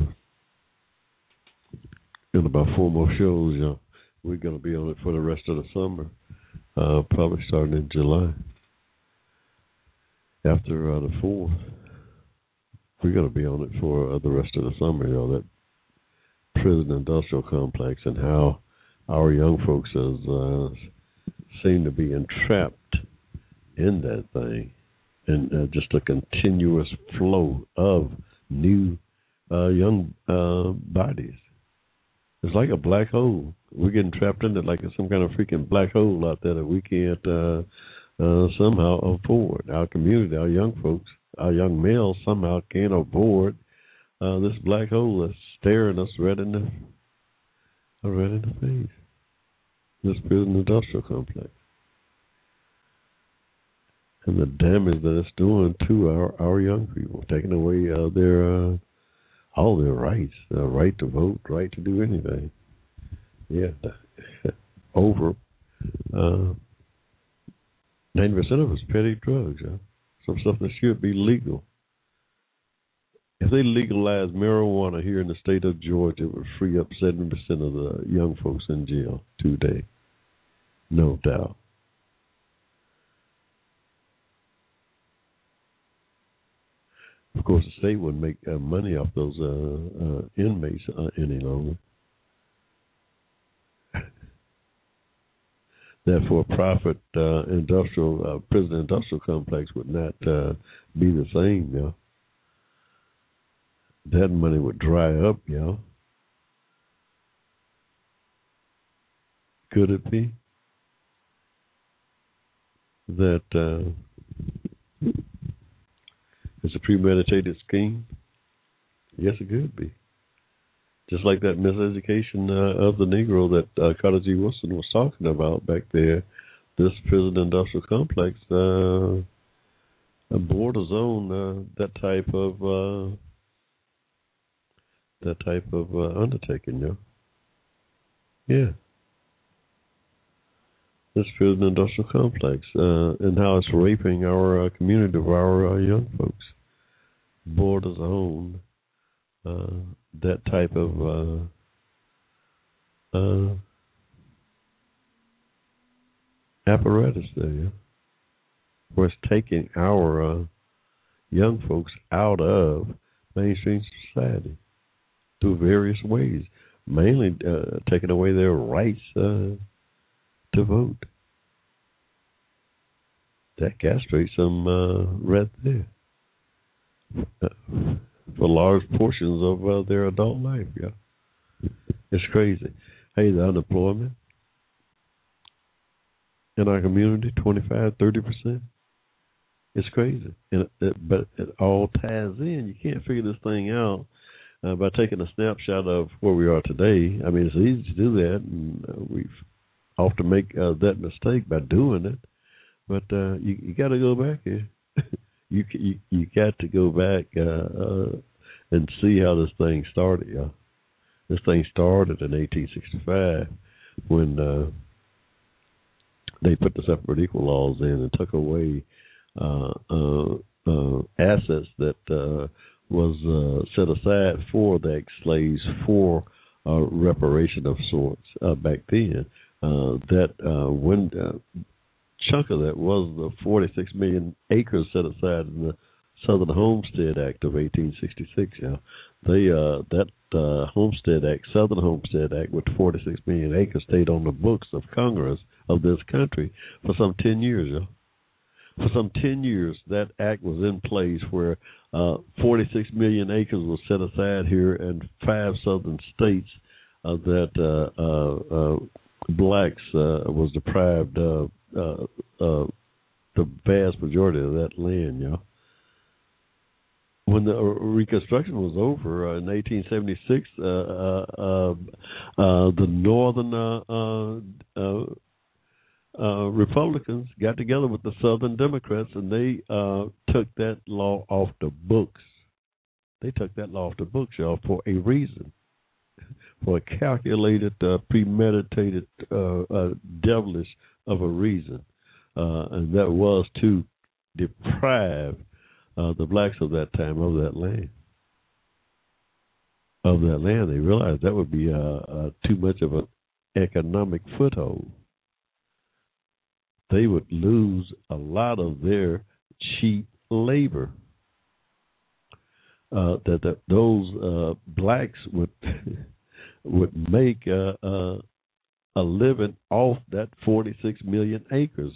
in about four more shows. Know, we're going to be on it for the rest of the summer, uh, probably starting in July. After uh, the fourth, we're going to be on it for uh, the rest of the summer. You know that prison industrial complex and how our young folks has seem to be entrapped in that thing and uh, just a continuous flow of new uh, young uh, bodies. It's like a black hole. We're getting trapped in it like some kind of freaking black hole out there that we can't uh, uh, somehow afford. Our community, our young folks, our young males somehow can't afford uh, this black hole that's staring us right in the right in the face. This prison industrial complex and the damage that it's doing to our our young people, taking away uh, their uh, all their rights, the right to vote, right to do anything. Yeah, over uh, ninety percent of it's petty drugs. Huh? Some stuff that should be legal. If they legalize marijuana here in the state of Georgia, it would free up seventy percent of the young folks in jail today, no doubt. Of course, the state wouldn't make uh, money off those uh, uh, inmates uh, any longer. that for-profit uh, industrial uh, prison industrial complex would not be the same, know. That money would dry up, know. Could it be that it's a premeditated scheme? Yes, it could be. Just like that miseducation uh, of the Negro that uh, Carter G. Woodson was talking about back there, this prison industrial complex uh, borders on uh, that type of uh, that type of uh, undertaking, yeah. Yeah. This prison industrial complex uh, and how it's raping our uh, community of our uh, young folks borders on uh, that type of uh, uh, apparatus there, where it's taking our uh, young folks out of mainstream society through various ways, mainly uh, taking away their rights uh, to vote. That castrates them right there for large portions of uh, their adult life. Yeah, it's crazy. Hey, the unemployment in our community 25, 30 percent. It's crazy, and it, but it all ties in. You can't figure this thing out uh, by taking a snapshot of where we are today. I mean, it's easy to do that, and uh, we've often make uh, that mistake by doing it. But uh, you, you got to go back here. you you you got to go back uh, uh, and see how this thing started. Yeah, this thing started in 1865 when uh, they put the separate equal laws in and took away uh, uh, uh, assets that uh, was uh, set aside for the ex-slaves for uh, reparation of sorts uh, back then. Uh, that uh, when uh, chunk of that was the 46 million acres set aside in the Southern Homestead Act of 1866. Yeah, they uh, that uh, Homestead Act, Southern Homestead Act, with 46 million acres, stayed on the books of Congress of this country for some 10 years. Yeah. For some 10 years, that act was in place where uh, 46 million acres was set aside here in five southern states uh, that uh, uh, uh blacks uh, was deprived of the vast majority of that land. Yeah when the Reconstruction was over uh, in 1876, uh, uh, um, uh, the Northern uh, uh, Republicans got together with the Southern Democrats, and they took that law off the books. They took that law off the books, y'all, for a reason, for a calculated, premeditated, devilish of a reason, and that was to deprive uh, the blacks of that time of that land. Of that land, they realized that would be uh, uh, too much of an economic foothold. They would lose a lot of their cheap labor. Uh, that, that those uh, blacks would would make uh, uh, a living off that 46 million acres.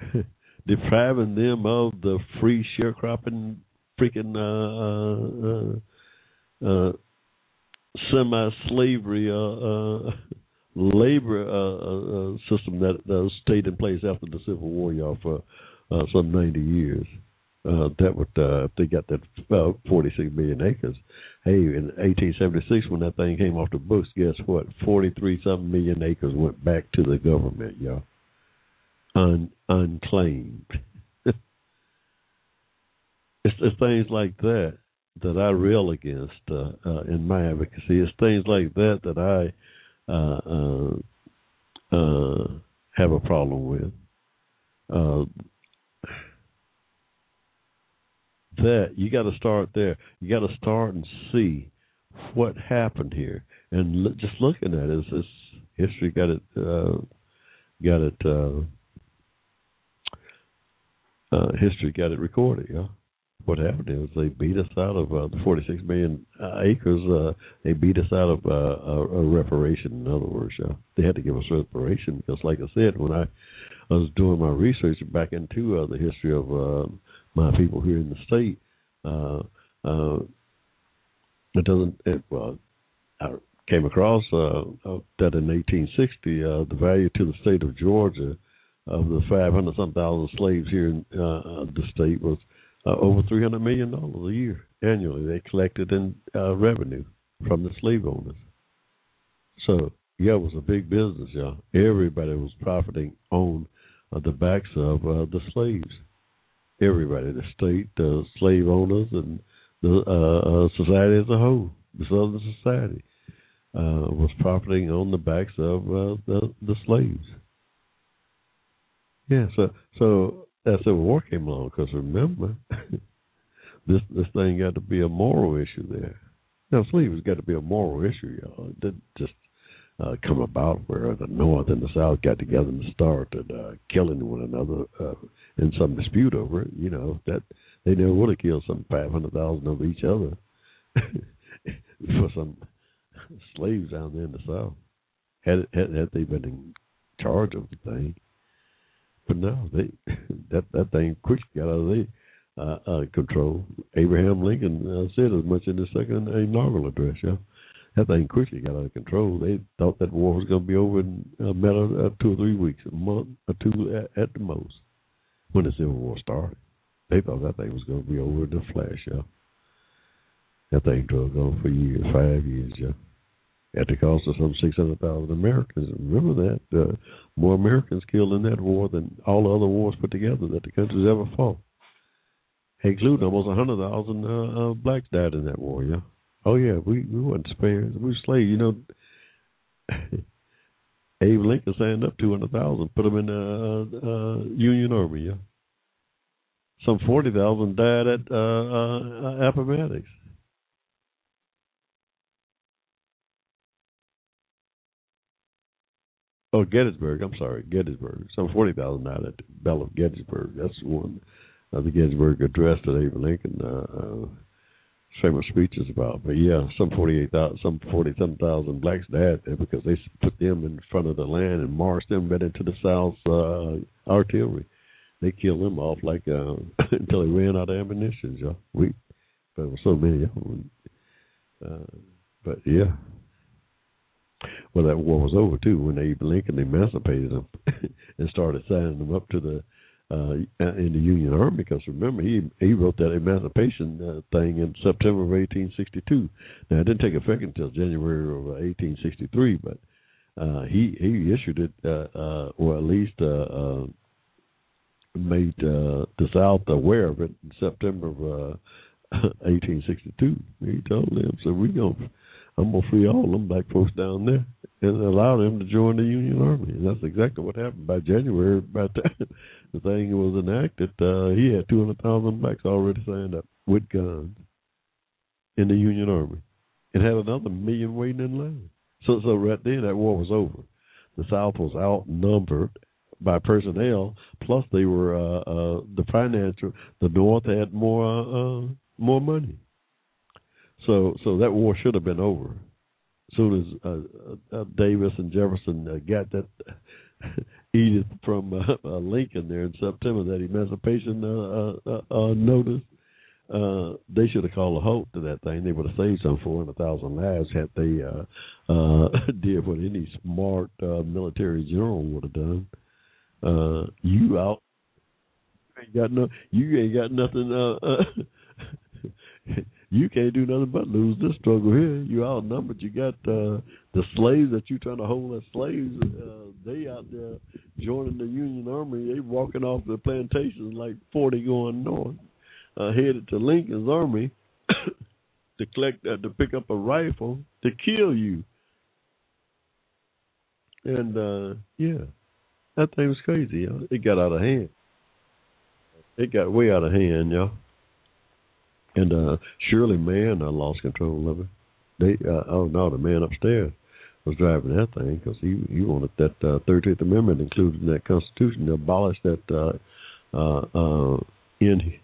depriving them of the free sharecropping freaking uh, uh, uh, uh semi-slavery uh, uh, labor system that, that stayed in place after the Civil War, y'all, for some 90 years. Uh, that would uh, if they got that uh, 46 million acres. Hey, in 1876, when that thing came off the books, guess what? 43 something million acres went back to the government, y'all un, unclaimed. it's, it's things like that that I rail against uh, uh, in my advocacy. It's things like that that I uh, uh, uh have a problem with. Uh, that you got to start there. You got to start and see what happened here, and l- just looking at it, it's, history got it uh, got it uh, history got it recorded. Yeah, what happened is they beat us out of uh, the 46 million uh, acres. Uh, they beat us out of uh, a, a reparation. In other words, yeah, they had to give us reparation because, like I said, when I, was doing my research back into uh, the history of uh, my people here in the state, uh, uh, it doesn't. It, well, I came across uh, uh, that in 1860, uh, the value to the state of Georgia of the 500 some thousand slaves here in uh, the state was uh, over 300 million dollars a year annually they collected in uh, revenue from the slave owners. So yeah, it was a big business, y'all. Everybody was profiting on uh, the backs of uh, the slaves. Everybody, the state, the slave owners, and the uh, uh, society as a whole, the Southern society, was profiting on the backs of the the slaves. Yeah, so so that Civil War came along because remember, this this thing got to be a moral issue there. Now, slavery's got to be a moral issue, y'all. It didn't just uh, come about where the North and the South got together and started uh, killing one another uh, in some dispute over it. You know that they never would have killed some five hundred thousand of each other for some slaves down there in the South. Had, had had they been in charge of the thing, but no, they that that thing quickly got out of the uh, uh, control. Abraham Lincoln uh, said as much in his second inaugural address. Yeah, that thing quickly got out of control. They thought that war was going to be over in a matter of two or three weeks, a month or two at, at the most. When the Civil War started, they thought that thing was going to be over in a flash. Yeah, that thing drug on for years, five years. Yeah at the cost of some 600,000 Americans. Remember that. Uh, more Americans killed in that war than all the other wars put together that the country's ever fought. Including almost 100,000 uh, uh, blacks died in that war, yeah. Oh, yeah, we, we weren't spared. We were slaves. You know, Abe Lincoln signed up two hundred thousand, put them in the uh, uh, Union Army. Yeah, some forty thousand died at uh, Appomattox. Oh, Gettysburg. I'm sorry, Gettysburg. Some forty thousand died at the Battle of Gettysburg. That's the one. Uh, the Gettysburg Address that Abe Lincoln uh, uh, famous speeches about. But yeah, some forty eight thousand, some forty some thousand blacks died there because they put them in front of the land and marched them right into the South's uh, artillery. They killed them off like uh, until they ran out of ammunition. Y'all. We, but there were so many of them. Uh, but yeah. Well, that war was over too when Abe Lincoln emancipated them and started signing them up to the uh, in the Union Army because remember he he wrote that emancipation uh, thing in September of 1862. Now it didn't take effect until January of 1863, but uh, he he issued it uh, uh, or at least uh, uh, made uh, the South aware of it in September of uh, 1862. He told them, "So we gonna." I'm gonna free all them black folks down there and allow them to join the Union Army. And that's exactly what happened. By January, by the time the thing was enacted, uh, he had 200,000 blacks already signed up with guns in the Union Army, and had another million waiting in line. So, so right then that war was over. The South was outnumbered by personnel. Plus, they were uh, uh, the financial. The North had more uh, more money. So, so that war should have been over. As soon as uh, uh, Davis and Jefferson uh, got that edict from uh, uh, Lincoln there in September, that emancipation uh, uh, uh, notice, uh, they should have called a halt to that thing. They would have saved some four hundred thousand lives had they uh, uh, did what any smart uh, military general would have done. Uh, you out, ain't got no, you ain't got nothing. You can't do nothing but lose this struggle here. You outnumbered. You got uh, the slaves that you trying to hold as slaves. Uh, they out there joining the Union Army. They walking off the plantations like forty going north, uh, headed to Lincoln's army to collect uh, to pick up a rifle to kill you. And uh, yeah, that thing was crazy. It got out of hand. It got way out of hand, y'all. And uh Shirley Mann uh, lost control of it. They uh, oh no, the man upstairs was driving that thing because he he wanted that uh, Thirteenth uh, Amendment included in that Constitution to abolish that uh, uh, uh, in,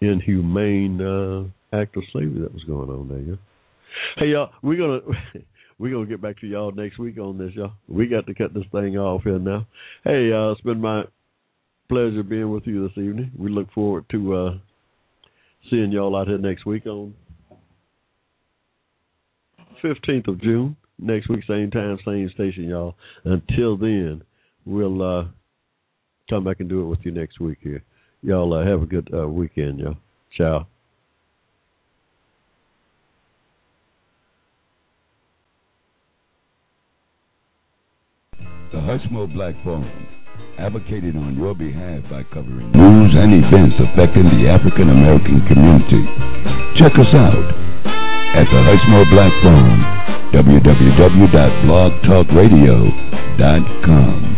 inhumane uh, act of slavery that was going on there. Yeah? Hey y'all, we're gonna we're gonna get back to y'all next week on this, y'all. We got to cut this thing off here now. Hey, uh, it's been my pleasure being with you this evening. We look forward to uh, seeing y'all out here next week on 15th of June. Next week, same time, same station, y'all. Until then, we'll uh, come back and do it with you next week here. Y'all uh, have a good uh, weekend, y'all. Ciao. The Hushmo Black advocated on your behalf by covering news and events affecting the African American community. Check us out at the Hushmo Black Forum, www.blogtalkradio.com.